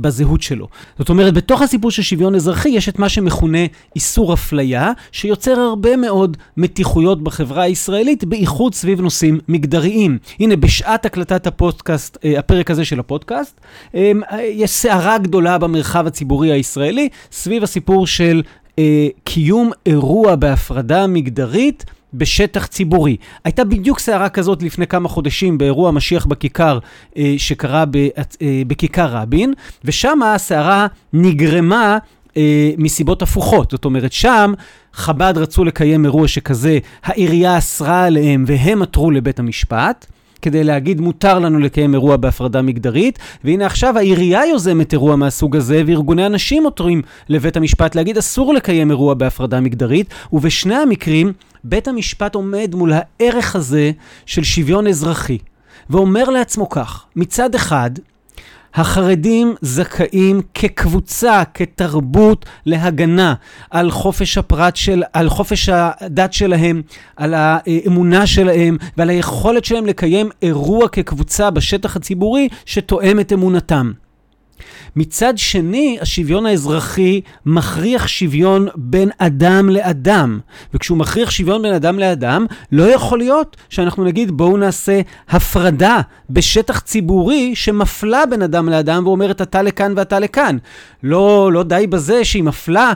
בזהות שלו. זאת אומרת, בתוך הסיפור של שוויון אזרחי יש את מה שמכונה איסור אפליה, שיוצר הרבה מאוד מתיחויות בחברה הישראלית, בייחוד סביב נושאים מגדריים. הנה, בשעת הקלטת הפודקאסט, אה, הפרק הזה של הפודקאסט, אה, יש סערה גדולה במרחב הציבורי הישראלי סביב הסיפור של אה, קיום אירוע בהפרדה מגדרית. בשטח ציבורי. הייתה בדיוק סערה כזאת לפני כמה חודשים באירוע משיח בכיכר אה, שקרה אה, בכיכר רבין, ושם הסערה נגרמה אה, מסיבות הפוכות. זאת אומרת, שם חב"ד רצו לקיים אירוע שכזה, העירייה אסרה עליהם והם עתרו לבית המשפט. כדי להגיד מותר לנו לקיים אירוע בהפרדה מגדרית, והנה עכשיו העירייה יוזמת אירוע מהסוג הזה, וארגוני הנשים עותרים לבית המשפט להגיד אסור לקיים אירוע בהפרדה מגדרית, ובשני המקרים בית המשפט עומד מול הערך הזה של שוויון אזרחי, ואומר לעצמו כך, מצד אחד, החרדים זכאים כקבוצה, כתרבות, להגנה על חופש הפרט של, על חופש הדת שלהם, על האמונה שלהם ועל היכולת שלהם לקיים אירוע כקבוצה בשטח הציבורי שתואם את אמונתם. מצד שני, השוויון האזרחי מכריח שוויון בין אדם לאדם. וכשהוא מכריח שוויון בין אדם לאדם, לא יכול להיות שאנחנו נגיד בואו נעשה הפרדה בשטח ציבורי שמפלה בין אדם לאדם ואומרת אתה לכאן ואתה לכאן. לא, לא די בזה שהיא מפלה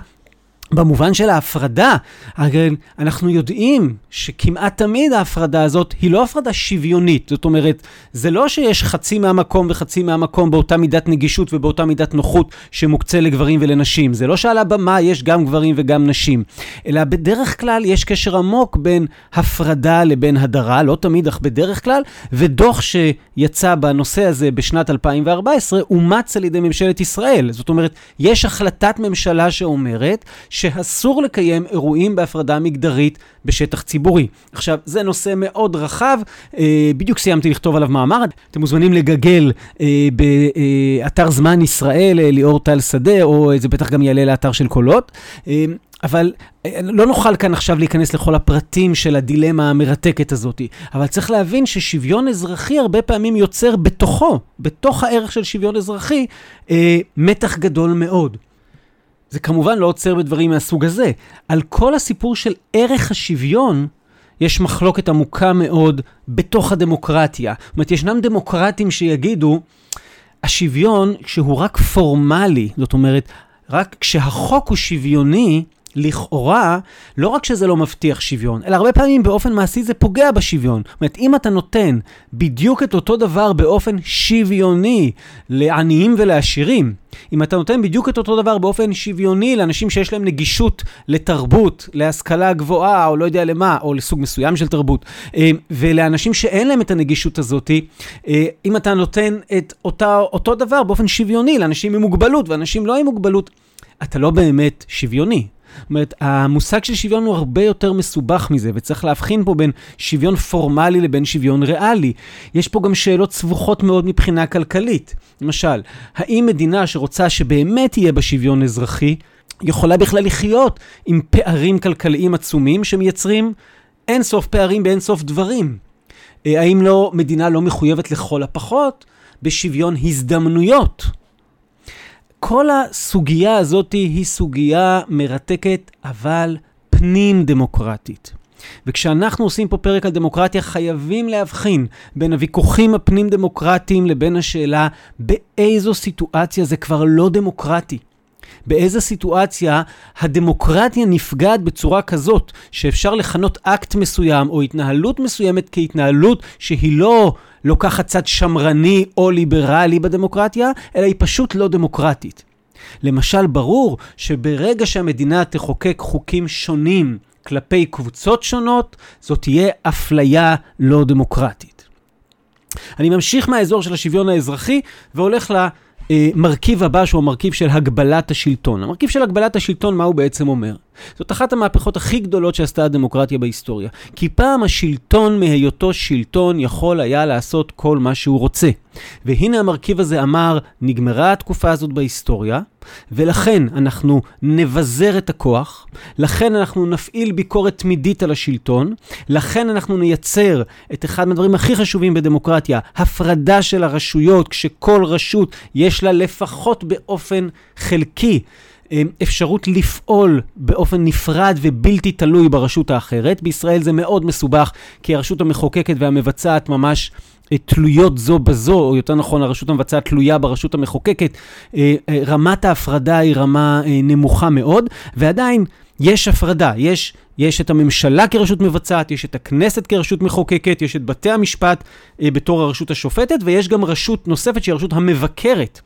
במובן של ההפרדה, הרי אנחנו יודעים שכמעט תמיד ההפרדה הזאת היא לא הפרדה שוויונית. זאת אומרת, זה לא שיש חצי מהמקום וחצי מהמקום באותה מידת נגישות ובאותה מידת נוחות שמוקצה לגברים ולנשים. זה לא שעל הבמה יש גם גברים וגם נשים, אלא בדרך כלל יש קשר עמוק בין הפרדה לבין הדרה, לא תמיד אך בדרך כלל, ודוח שיצא בנושא הזה בשנת 2014 אומץ על ידי ממשלת ישראל. זאת אומרת, יש החלטת ממשלה שאומרת שאסור לקיים אירועים בהפרדה מגדרית בשטח ציבורי. עכשיו, זה נושא מאוד רחב, אה, בדיוק סיימתי לכתוב עליו מאמר, אתם מוזמנים לגגל אה, באתר זמן ישראל, אה, ליאור טל שדה, או זה בטח גם יעלה לאתר של קולות. אה, אבל אה, לא נוכל כאן עכשיו להיכנס לכל הפרטים של הדילמה המרתקת הזאת, אבל צריך להבין ששוויון אזרחי הרבה פעמים יוצר בתוכו, בתוך הערך של שוויון אזרחי, אה, מתח גדול מאוד. זה כמובן לא עוצר בדברים מהסוג הזה. על כל הסיפור של ערך השוויון, יש מחלוקת עמוקה מאוד בתוך הדמוקרטיה. זאת אומרת, ישנם דמוקרטים שיגידו, השוויון, כשהוא רק פורמלי, זאת אומרת, רק כשהחוק הוא שוויוני, לכאורה, לא רק שזה לא מבטיח שוויון, אלא הרבה פעמים באופן מעשי זה פוגע בשוויון. זאת אומרת, אם אתה נותן בדיוק את אותו דבר באופן שוויוני לעניים ולעשירים, אם אתה נותן בדיוק את אותו דבר באופן שוויוני לאנשים שיש להם נגישות לתרבות, להשכלה גבוהה, או לא יודע למה, או לסוג מסוים של תרבות, אה, ולאנשים שאין להם את הנגישות הזאת, אה, אם אתה נותן את אותה, אותו דבר באופן שוויוני לאנשים עם מוגבלות ואנשים לא עם מוגבלות, אתה לא באמת שוויוני. זאת אומרת, המושג של שוויון הוא הרבה יותר מסובך מזה, וצריך להבחין פה בין שוויון פורמלי לבין שוויון ריאלי. יש פה גם שאלות סבוכות מאוד מבחינה כלכלית. למשל, האם מדינה שרוצה שבאמת יהיה בה שוויון אזרחי, יכולה בכלל לחיות עם פערים כלכליים עצומים שמייצרים אין סוף פערים באין סוף דברים? אה, האם לא, מדינה לא מחויבת לכל הפחות בשוויון הזדמנויות? כל הסוגיה הזאת היא סוגיה מרתקת, אבל פנים דמוקרטית. וכשאנחנו עושים פה פרק על דמוקרטיה, חייבים להבחין בין הוויכוחים הפנים דמוקרטיים לבין השאלה באיזו סיטואציה זה כבר לא דמוקרטי. באיזו סיטואציה הדמוקרטיה נפגעת בצורה כזאת שאפשר לכנות אקט מסוים או התנהלות מסוימת כהתנהלות שהיא לא לוקחת צד שמרני או ליברלי בדמוקרטיה, אלא היא פשוט לא דמוקרטית. למשל, ברור שברגע שהמדינה תחוקק חוקים שונים כלפי קבוצות שונות, זאת תהיה אפליה לא דמוקרטית. אני ממשיך מהאזור של השוויון האזרחי והולך למרכיב הבא שהוא המרכיב של הגבלת השלטון. המרכיב של הגבלת השלטון, מה הוא בעצם אומר? זאת אחת המהפכות הכי גדולות שעשתה הדמוקרטיה בהיסטוריה. כי פעם השלטון מהיותו שלטון יכול היה לעשות כל מה שהוא רוצה. והנה המרכיב הזה אמר, נגמרה התקופה הזאת בהיסטוריה, ולכן אנחנו נבזר את הכוח, לכן אנחנו נפעיל ביקורת תמידית על השלטון, לכן אנחנו נייצר את אחד מהדברים הכי חשובים בדמוקרטיה, הפרדה של הרשויות, כשכל רשות יש לה לפחות באופן חלקי אפשרות לפעול באופן נפרד ובלתי תלוי ברשות האחרת. בישראל זה מאוד מסובך, כי הרשות המחוקקת והמבצעת ממש אה, תלויות זו בזו, או יותר נכון, הרשות המבצעת תלויה ברשות המחוקקת. אה, רמת ההפרדה היא רמה נמוכה מאוד, ועדיין יש הפרדה. יש, יש את הממשלה כרשות מבצעת, יש את הכנסת כרשות מחוקקת, יש את בתי המשפט בתור הרשות השופטת, ויש גם רשות נוספת שהיא הרשות המבקרת.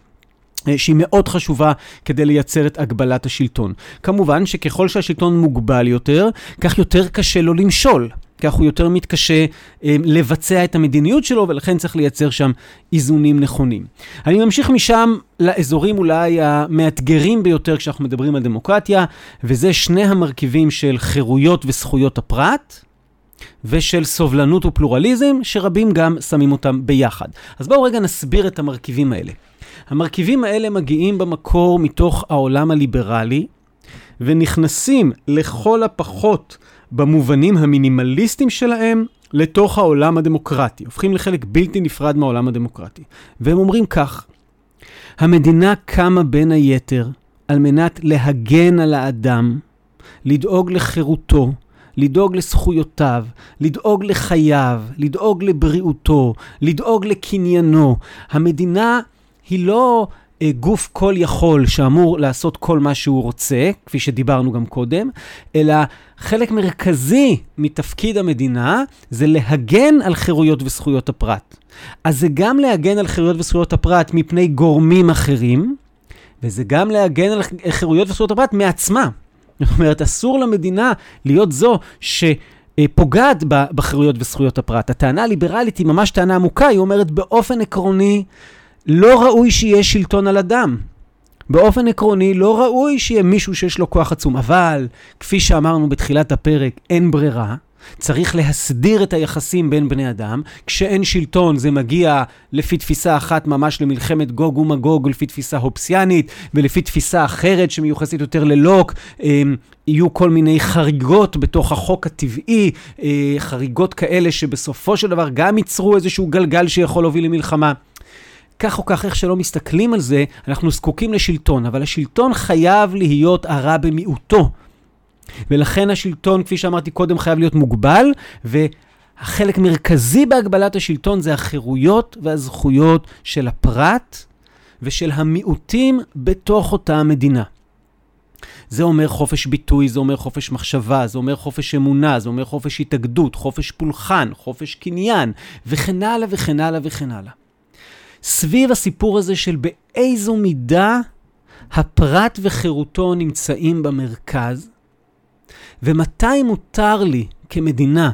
אה, שהיא מאוד חשובה כדי לייצר את הגבלת השלטון. כמובן שככל שהשלטון מוגבל יותר, כך יותר קשה לו למשול. כך הוא יותר מתקשה אה, לבצע את המדיניות שלו, ולכן צריך לייצר שם איזונים נכונים. אני ממשיך משם לאזורים אולי המאתגרים ביותר כשאנחנו מדברים על דמוקרטיה, וזה שני המרכיבים של חירויות וזכויות הפרט. ושל סובלנות ופלורליזם, שרבים גם שמים אותם ביחד. אז בואו רגע נסביר את המרכיבים האלה. המרכיבים האלה מגיעים במקור מתוך העולם הליברלי, ונכנסים לכל הפחות במובנים המינימליסטיים שלהם לתוך העולם הדמוקרטי, הופכים לחלק בלתי נפרד מהעולם הדמוקרטי. והם אומרים כך, המדינה קמה בין היתר על מנת להגן על האדם, לדאוג לחירותו, לדאוג לזכויותיו, לדאוג לחייו, לדאוג לבריאותו, לדאוג לקניינו. המדינה היא לא אה, גוף כל יכול שאמור לעשות כל מה שהוא רוצה, כפי שדיברנו גם קודם, אלא חלק מרכזי מתפקיד המדינה זה להגן על חירויות וזכויות הפרט. אז זה גם להגן על חירויות וזכויות הפרט מפני גורמים אחרים, וזה גם להגן על חירויות וזכויות הפרט מעצמה. זאת אומרת, אסור למדינה להיות זו ש... פוגעת בחירויות וזכויות הפרט. הטענה הליברלית היא ממש טענה עמוקה, היא אומרת באופן עקרוני, לא ראוי שיהיה שלטון על אדם. באופן עקרוני, לא ראוי שיהיה מישהו שיש לו כוח עצום. אבל, כפי שאמרנו בתחילת הפרק, אין ברירה. צריך להסדיר את היחסים בין בני אדם. כשאין שלטון זה מגיע לפי תפיסה אחת ממש למלחמת גוג ומגוג, לפי תפיסה הופסיאנית, ולפי תפיסה אחרת שמיוחסת יותר ללוק, אמ, יהיו כל מיני חריגות בתוך החוק הטבעי, אה, חריגות כאלה שבסופו של דבר גם ייצרו איזשהו גלגל שיכול להוביל למלחמה. כך או כך, איך שלא מסתכלים על זה, אנחנו זקוקים לשלטון, אבל השלטון חייב להיות הרע במיעוטו. ולכן השלטון, כפי שאמרתי קודם, חייב להיות מוגבל, והחלק מרכזי בהגבלת השלטון זה החירויות והזכויות של הפרט ושל המיעוטים בתוך אותה מדינה. זה אומר חופש ביטוי, זה אומר חופש מחשבה, זה אומר חופש אמונה, זה אומר חופש התאגדות, חופש פולחן, חופש קניין, וכן הלאה וכן הלאה וכן הלאה. סביב הסיפור הזה של באיזו מידה הפרט וחירותו נמצאים במרכז, ומתי מותר לי כמדינה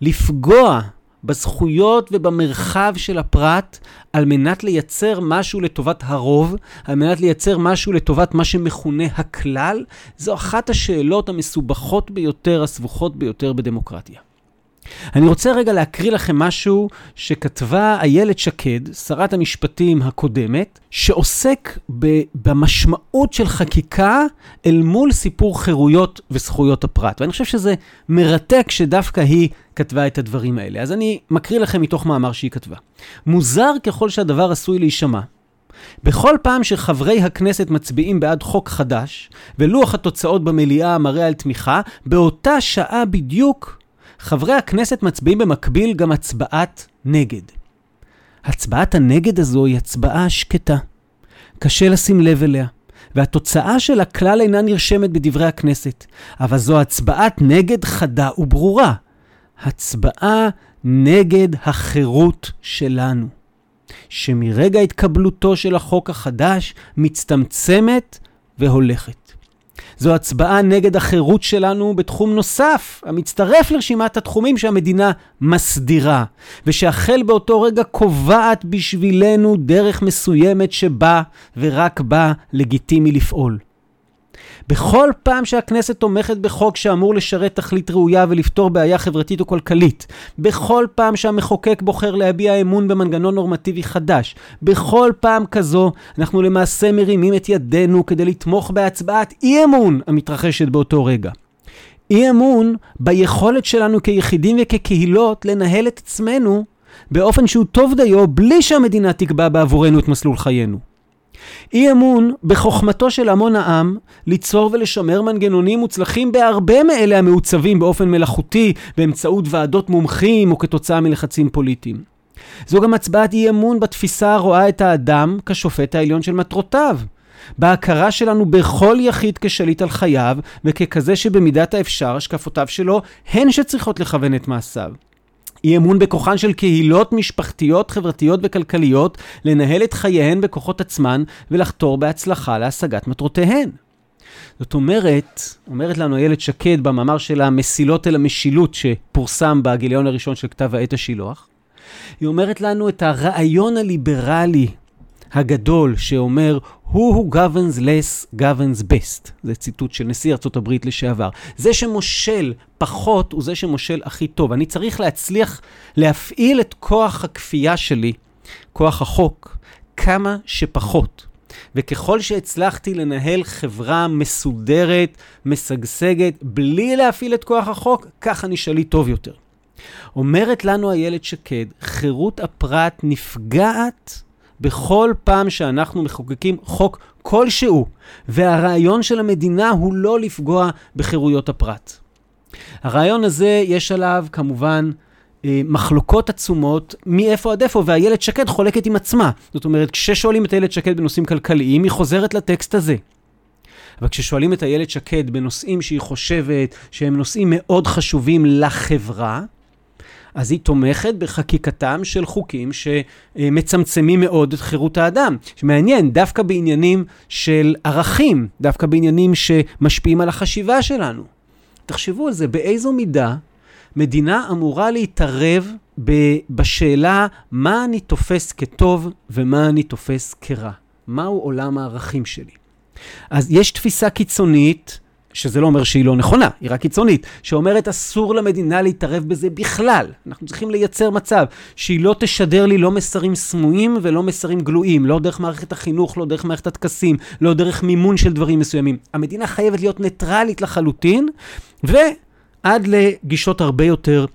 לפגוע בזכויות ובמרחב של הפרט על מנת לייצר משהו לטובת הרוב, על מנת לייצר משהו לטובת מה שמכונה הכלל, זו אחת השאלות המסובכות ביותר, הסבוכות ביותר בדמוקרטיה. אני רוצה רגע להקריא לכם משהו שכתבה איילת שקד, שרת המשפטים הקודמת, שעוסק ב- במשמעות של חקיקה אל מול סיפור חירויות וזכויות הפרט. ואני חושב שזה מרתק שדווקא היא כתבה את הדברים האלה. אז אני מקריא לכם מתוך מאמר שהיא כתבה. מוזר ככל שהדבר עשוי להישמע, בכל פעם שחברי הכנסת מצביעים בעד חוק חדש, ולוח התוצאות במליאה מראה על תמיכה, באותה שעה בדיוק חברי הכנסת מצביעים במקביל גם הצבעת נגד. הצבעת הנגד הזו היא הצבעה שקטה. קשה לשים לב אליה, והתוצאה שלה כלל אינה נרשמת בדברי הכנסת, אבל זו הצבעת נגד חדה וברורה. הצבעה נגד החירות שלנו, שמרגע התקבלותו של החוק החדש מצטמצמת והולכת. זו הצבעה נגד החירות שלנו בתחום נוסף, המצטרף לרשימת התחומים שהמדינה מסדירה, ושהחל באותו רגע קובעת בשבילנו דרך מסוימת שבה ורק בה לגיטימי לפעול. בכל פעם שהכנסת תומכת בחוק שאמור לשרת תכלית ראויה ולפתור בעיה חברתית או כלכלית, בכל פעם שהמחוקק בוחר להביע אמון במנגנון נורמטיבי חדש, בכל פעם כזו אנחנו למעשה מרימים את ידינו כדי לתמוך בהצבעת אי אמון המתרחשת באותו רגע. אי אמון ביכולת שלנו כיחידים וכקהילות לנהל את עצמנו באופן שהוא טוב דיו בלי שהמדינה תקבע בעבורנו את מסלול חיינו. אי אמון בחוכמתו של המון העם ליצור ולשמר מנגנונים מוצלחים בהרבה מאלה המעוצבים באופן מלאכותי באמצעות ועדות מומחים או כתוצאה מלחצים פוליטיים. זו גם הצבעת אי אמון בתפיסה הרואה את האדם כשופט העליון של מטרותיו. בהכרה שלנו בכל יחיד כשליט על חייו וככזה שבמידת האפשר השקפותיו שלו הן שצריכות לכוון את מעשיו. אי אמון בכוחן של קהילות משפחתיות, חברתיות וכלכליות לנהל את חייהן בכוחות עצמן ולחתור בהצלחה להשגת מטרותיהן. זאת אומרת, אומרת לנו איילת שקד במאמר שלה מסילות אל המשילות שפורסם בגיליון הראשון של כתב העת השילוח, היא אומרת לנו את הרעיון הליברלי הגדול שאומר, הוא who governs less governs best. זה ציטוט של נשיא ארה"ב לשעבר. זה שמושל פחות הוא זה שמושל הכי טוב. אני צריך להצליח להפעיל את כוח הכפייה שלי, כוח החוק, כמה שפחות. וככל שהצלחתי לנהל חברה מסודרת, משגשגת, בלי להפעיל את כוח החוק, כך אני שליט טוב יותר. אומרת לנו איילת שקד, חירות הפרט נפגעת בכל פעם שאנחנו מחוקקים חוק כלשהו, והרעיון של המדינה הוא לא לפגוע בחירויות הפרט. הרעיון הזה, יש עליו כמובן אה, מחלוקות עצומות מאיפה עד איפה, ואיילת שקד חולקת עם עצמה. זאת אומרת, כששואלים את איילת שקד בנושאים כלכליים, היא חוזרת לטקסט הזה. אבל כששואלים את איילת שקד בנושאים שהיא חושבת שהם נושאים מאוד חשובים לחברה, אז היא תומכת בחקיקתם של חוקים שמצמצמים מאוד את חירות האדם. שמעניין, דווקא בעניינים של ערכים, דווקא בעניינים שמשפיעים על החשיבה שלנו. תחשבו על זה, באיזו מידה מדינה אמורה להתערב בשאלה מה אני תופס כטוב ומה אני תופס כרע. מהו עולם הערכים שלי. אז יש תפיסה קיצונית שזה לא אומר שהיא לא נכונה, היא רק קיצונית, שאומרת אסור למדינה להתערב בזה בכלל. אנחנו צריכים לייצר מצב שהיא לא תשדר לי לא מסרים סמויים ולא מסרים גלויים, לא דרך מערכת החינוך, לא דרך מערכת הטקסים, לא דרך מימון של דברים מסוימים. המדינה חייבת להיות ניטרלית לחלוטין, ועד לגישות הרבה יותר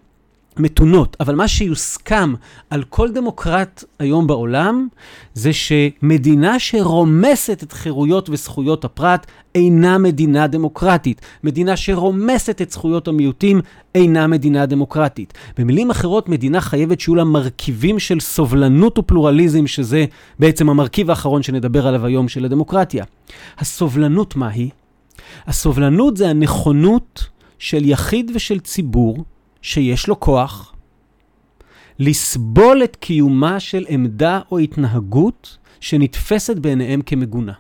מתונות, אבל מה שיוסכם על כל דמוקרט היום בעולם, זה שמדינה שרומסת את חירויות וזכויות הפרט אינה מדינה דמוקרטית. מדינה שרומסת את זכויות המיעוטים אינה מדינה דמוקרטית. במילים אחרות, מדינה חייבת שיהיו לה מרכיבים של סובלנות ופלורליזם, שזה בעצם המרכיב האחרון שנדבר עליו היום של הדמוקרטיה. הסובלנות מהי? הסובלנות זה הנכונות של יחיד ושל ציבור שיש לו כוח לסבול את קיומה של עמדה או התנהגות שנתפסת בעיניהם כמגונה.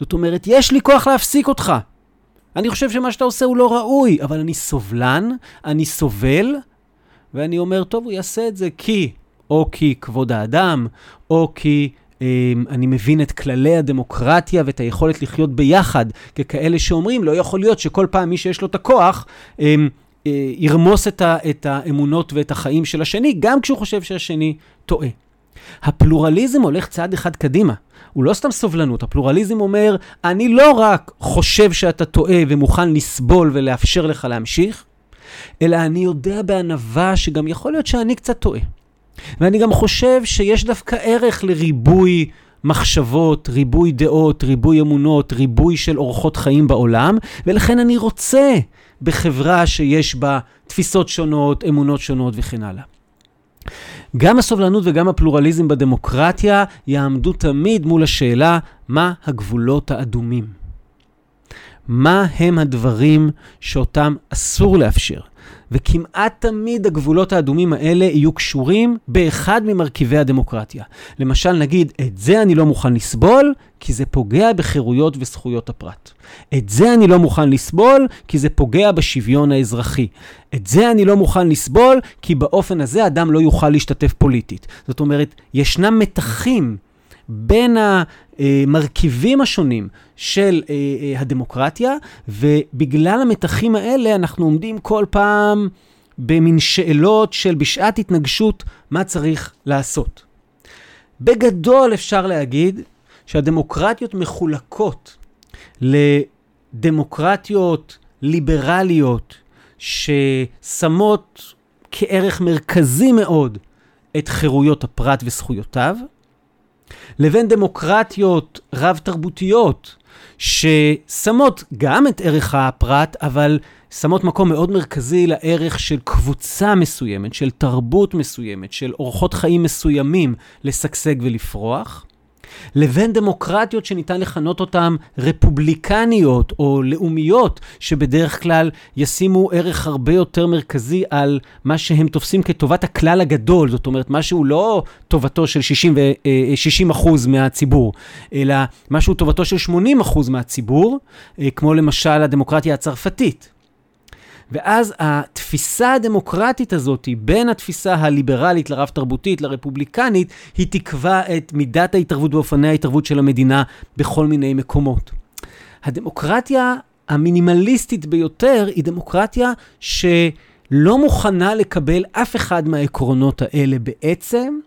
זאת אומרת, יש לי כוח להפסיק אותך. אני חושב שמה שאתה עושה הוא לא ראוי, אבל אני סובלן, אני סובל, ואני אומר, טוב, הוא יעשה את זה כי, או כי כבוד האדם, או כי אה, אני מבין את כללי הדמוקרטיה ואת היכולת לחיות ביחד, ככאלה שאומרים, לא יכול להיות שכל פעם מי שיש לו את הכוח, אה, ירמוס את, ה, את האמונות ואת החיים של השני, גם כשהוא חושב שהשני טועה. הפלורליזם הולך צעד אחד קדימה. הוא לא סתם סובלנות, הפלורליזם אומר, אני לא רק חושב שאתה טועה ומוכן לסבול ולאפשר לך להמשיך, אלא אני יודע בענווה שגם יכול להיות שאני קצת טועה. ואני גם חושב שיש דווקא ערך לריבוי מחשבות, ריבוי דעות, ריבוי אמונות, ריבוי של אורחות חיים בעולם, ולכן אני רוצה בחברה שיש בה תפיסות שונות, אמונות שונות וכן הלאה. גם הסובלנות וגם הפלורליזם בדמוקרטיה יעמדו תמיד מול השאלה מה הגבולות האדומים. מה הם הדברים שאותם אסור לאפשר? וכמעט תמיד הגבולות האדומים האלה יהיו קשורים באחד ממרכיבי הדמוקרטיה. למשל, נגיד, את זה אני לא מוכן לסבול, כי זה פוגע בחירויות וזכויות הפרט. את זה אני לא מוכן לסבול, כי זה פוגע בשוויון האזרחי. את זה אני לא מוכן לסבול, כי באופן הזה אדם לא יוכל להשתתף פוליטית. זאת אומרת, ישנם מתחים בין המרכיבים השונים של אה, אה, הדמוקרטיה, ובגלל המתחים האלה אנחנו עומדים כל פעם במין שאלות של בשעת התנגשות, מה צריך לעשות. בגדול אפשר להגיד שהדמוקרטיות מחולקות לדמוקרטיות ליברליות ששמות כערך מרכזי מאוד את חירויות הפרט וזכויותיו, לבין דמוקרטיות רב-תרבותיות ששמות גם את ערך הפרט, אבל שמות מקום מאוד מרכזי לערך של קבוצה מסוימת, של תרבות מסוימת, של אורחות חיים מסוימים לשגשג ולפרוח. לבין דמוקרטיות שניתן לכנות אותן רפובליקניות או לאומיות, שבדרך כלל ישימו ערך הרבה יותר מרכזי על מה שהם תופסים כטובת הכלל הגדול, זאת אומרת, משהו לא טובתו של 60, ו, 60 אה, אחוז מהציבור, אלא משהו טובתו של 80 אחוז מהציבור, אה, כמו למשל הדמוקרטיה הצרפתית. ואז התפיסה הדמוקרטית הזאת, בין התפיסה הליברלית לרב-תרבותית, לרפובליקנית, היא תקבע את מידת ההתערבות ואופני ההתערבות של המדינה בכל מיני מקומות. הדמוקרטיה המינימליסטית ביותר היא דמוקרטיה שלא מוכנה לקבל אף אחד מהעקרונות האלה בעצם,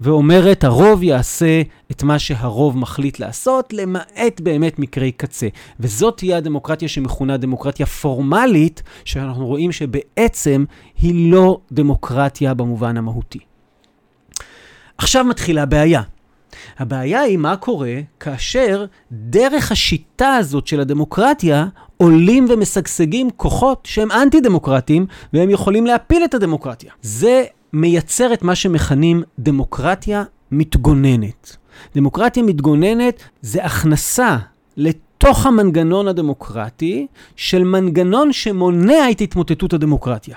ואומרת, הרוב יעשה את מה שהרוב מחליט לעשות, למעט באמת מקרי קצה. וזאת תהיה הדמוקרטיה שמכונה דמוקרטיה פורמלית, שאנחנו רואים שבעצם היא לא דמוקרטיה במובן המהותי. עכשיו מתחילה הבעיה. הבעיה היא מה קורה כאשר דרך השיטה הזאת של הדמוקרטיה עולים ומשגשגים כוחות שהם אנטי-דמוקרטיים והם יכולים להפיל את הדמוקרטיה. זה מייצר את מה שמכנים דמוקרטיה מתגוננת. דמוקרטיה מתגוננת זה הכנסה לתוך המנגנון הדמוקרטי של מנגנון שמונע את התמוטטות הדמוקרטיה.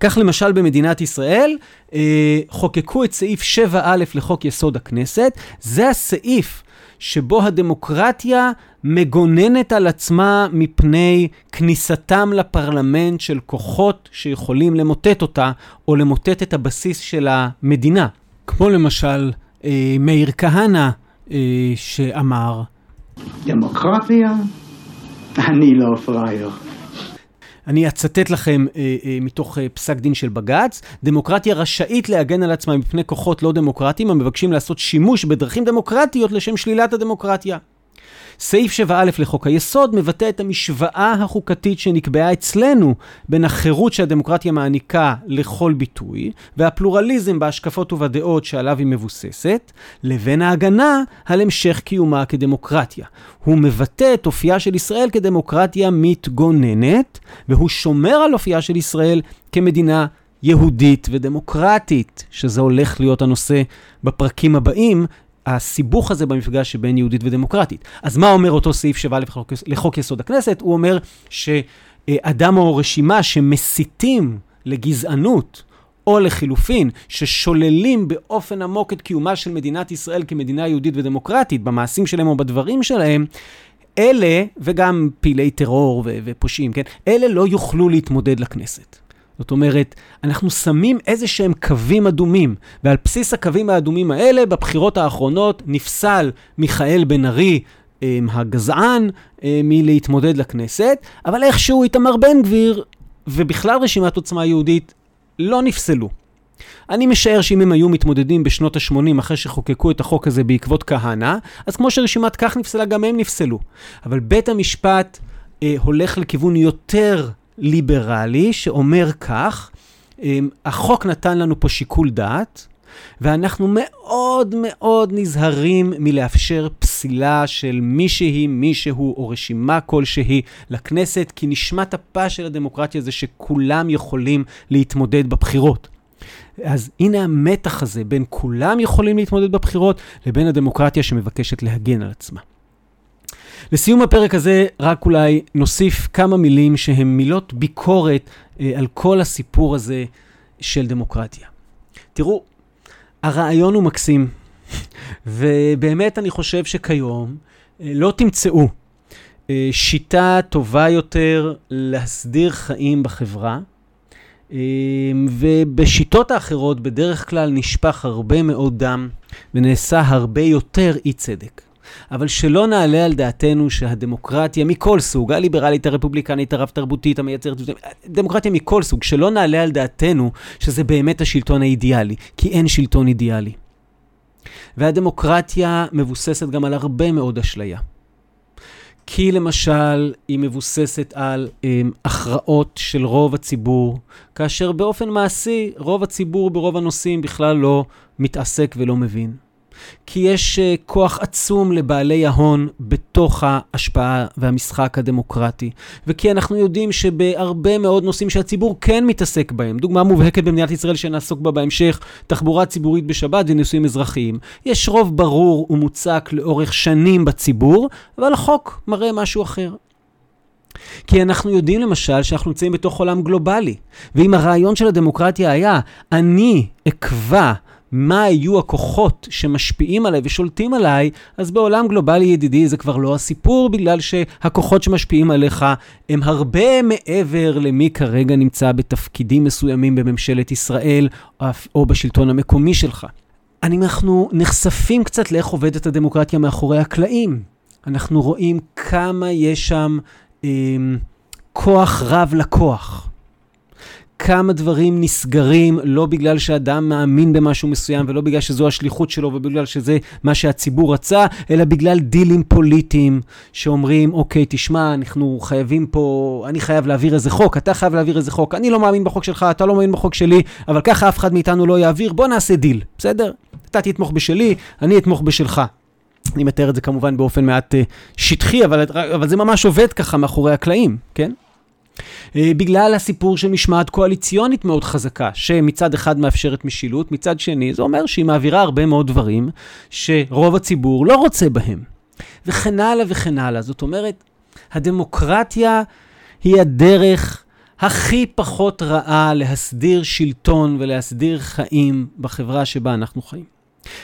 כך למשל במדינת ישראל אה, חוקקו את סעיף 7א לחוק יסוד הכנסת, זה הסעיף שבו הדמוקרטיה מגוננת על עצמה מפני כניסתם לפרלמנט של כוחות שיכולים למוטט אותה, או למוטט את הבסיס של המדינה. כמו למשל אה, מאיר כהנא, אה, שאמר, דמוקרטיה? אני לא פראייר. אני אצטט לכם אה, אה, מתוך אה, פסק דין של בג"ץ, דמוקרטיה רשאית להגן על עצמה מפני כוחות לא דמוקרטיים המבקשים לעשות שימוש בדרכים דמוקרטיות לשם שלילת הדמוקרטיה. סעיף 7א לחוק היסוד מבטא את המשוואה החוקתית שנקבעה אצלנו בין החירות שהדמוקרטיה מעניקה לכל ביטוי, והפלורליזם בהשקפות ובדעות שעליו היא מבוססת, לבין ההגנה על המשך קיומה כדמוקרטיה. הוא מבטא את אופייה של ישראל כדמוקרטיה מתגוננת, והוא שומר על אופייה של ישראל כמדינה יהודית ודמוקרטית, שזה הולך להיות הנושא בפרקים הבאים, הסיבוך הזה במפגש שבין יהודית ודמוקרטית. אז מה אומר אותו סעיף 7 לחוק, לחוק יסוד הכנסת? הוא אומר שאדם או רשימה שמסיתים לגזענות, או לחילופין, ששוללים באופן עמוק את קיומה של מדינת ישראל כמדינה יהודית ודמוקרטית, במעשים שלהם או בדברים שלהם, אלה, וגם פעילי טרור ופושעים, כן? אלה לא יוכלו להתמודד לכנסת. זאת אומרת, אנחנו שמים איזה שהם קווים אדומים, ועל בסיס הקווים האדומים האלה, בבחירות האחרונות נפסל מיכאל בן ארי, אמ, הגזען, אמ, מלהתמודד לכנסת, אבל איכשהו איתמר בן גביר, ובכלל רשימת עוצמה יהודית, לא נפסלו. אני משער שאם הם היו מתמודדים בשנות ה-80 אחרי שחוקקו את החוק הזה בעקבות כהנא, אז כמו שרשימת כך נפסלה, גם הם נפסלו. אבל בית המשפט אה, הולך לכיוון יותר ליברלי שאומר כך, אמ, החוק נתן לנו פה שיקול דעת, ואנחנו מאוד מאוד נזהרים מלאפשר פסילה של מישהי, מישהו או רשימה כלשהי לכנסת, כי נשמת אפה של הדמוקרטיה זה שכולם יכולים להתמודד בבחירות. אז הנה המתח הזה בין כולם יכולים להתמודד בבחירות לבין הדמוקרטיה שמבקשת להגן על עצמה. לסיום הפרק הזה, רק אולי נוסיף כמה מילים שהן מילות ביקורת אה, על כל הסיפור הזה של דמוקרטיה. תראו, הרעיון הוא מקסים, ובאמת אני חושב שכיום אה, לא תמצאו אה, שיטה טובה יותר להסדיר חיים בחברה, ובשיטות האחרות בדרך כלל נשפך הרבה מאוד דם ונעשה הרבה יותר אי צדק. אבל שלא נעלה על דעתנו שהדמוקרטיה מכל סוג, הליברלית, הרפובליקנית, הרב-תרבותית, המייצרת, דמוקרטיה מכל סוג, שלא נעלה על דעתנו שזה באמת השלטון האידיאלי, כי אין שלטון אידיאלי. והדמוקרטיה מבוססת גם על הרבה מאוד אשליה. כי למשל היא מבוססת על um, הכרעות של רוב הציבור, כאשר באופן מעשי רוב הציבור ברוב הנושאים בכלל לא מתעסק ולא מבין. כי יש uh, כוח עצום לבעלי ההון בתוך ההשפעה והמשחק הדמוקרטי. וכי אנחנו יודעים שבהרבה מאוד נושאים שהציבור כן מתעסק בהם, דוגמה מובהקת במדינת ישראל שנעסוק בה בהמשך, תחבורה ציבורית בשבת ונישואים אזרחיים. יש רוב ברור ומוצק לאורך שנים בציבור, אבל החוק מראה משהו אחר. כי אנחנו יודעים למשל שאנחנו נמצאים בתוך עולם גלובלי, ואם הרעיון של הדמוקרטיה היה, אני אקבע מה יהיו הכוחות שמשפיעים עליי ושולטים עליי, אז בעולם גלובלי ידידי זה כבר לא הסיפור, בגלל שהכוחות שמשפיעים עליך הם הרבה מעבר למי כרגע נמצא בתפקידים מסוימים בממשלת ישראל או בשלטון המקומי שלך. אנחנו נחשפים קצת לאיך עובדת הדמוקרטיה מאחורי הקלעים. אנחנו רואים כמה יש שם אה, כוח רב לכוח. כמה דברים נסגרים, לא בגלל שאדם מאמין במשהו מסוים, ולא בגלל שזו השליחות שלו, ובגלל שזה מה שהציבור רצה, אלא בגלל דילים פוליטיים שאומרים, אוקיי, תשמע, אנחנו חייבים פה, אני חייב להעביר איזה חוק, אתה חייב להעביר איזה חוק, אני לא מאמין בחוק שלך, אתה לא מאמין בחוק שלי, אבל ככה אף אחד מאיתנו לא יעביר, בוא נעשה דיל, בסדר? אתה תתמוך בשלי, אני אתמוך בשלך. אני מתאר את זה כמובן באופן מעט uh, שטחי, אבל, אבל זה ממש עובד ככה מאחורי הקלעים, כן? אה, בגלל הסיפור של משמעת קואליציונית מאוד חזקה, שמצד אחד מאפשרת משילות, מצד שני זה אומר שהיא מעבירה הרבה מאוד דברים שרוב הציבור לא רוצה בהם. וכן הלאה וכן הלאה. זאת אומרת, הדמוקרטיה היא הדרך הכי פחות רעה להסדיר שלטון ולהסדיר חיים בחברה שבה אנחנו חיים.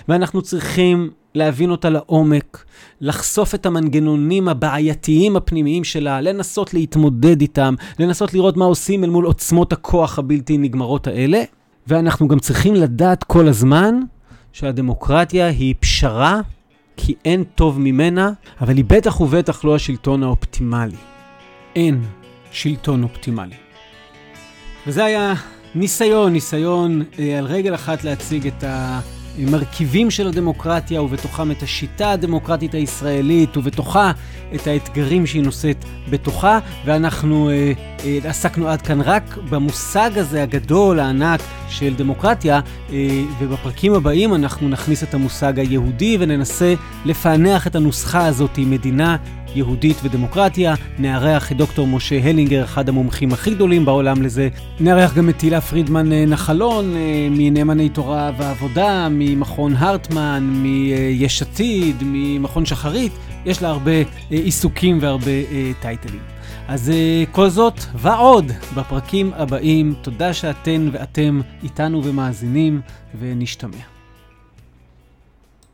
ואנחנו צריכים להבין אותה לעומק, לחשוף את המנגנונים הבעייתיים הפנימיים שלה, לנסות להתמודד איתם, לנסות לראות מה עושים אל מול עוצמות הכוח הבלתי נגמרות האלה. ואנחנו גם צריכים לדעת כל הזמן שהדמוקרטיה היא פשרה, כי אין טוב ממנה, אבל היא בטח ובטח לא השלטון האופטימלי. אין שלטון אופטימלי. וזה היה ניסיון, ניסיון אה, על רגל אחת להציג את ה... מרכיבים של הדמוקרטיה, ובתוכם את השיטה הדמוקרטית הישראלית, ובתוכה את האתגרים שהיא נושאת בתוכה, ואנחנו אה, אה, עסקנו עד כאן רק במושג הזה הגדול, הענק, של דמוקרטיה, אה, ובפרקים הבאים אנחנו נכניס את המושג היהודי וננסה לפענח את הנוסחה הזאת מדינה יהודית ודמוקרטיה. נארח את דוקטור משה הלינגר, אחד המומחים הכי גדולים בעולם לזה. נארח גם את תהילה פרידמן אה, נחלון, אה, מנאמני תורה ועבודה, ממכון הרטמן, מיש עתיד, ממכון שחרית. יש לה הרבה עיסוקים והרבה טייטלים. אז כל זאת ועוד בפרקים הבאים. תודה שאתן ואתם איתנו ומאזינים, ונשתמע.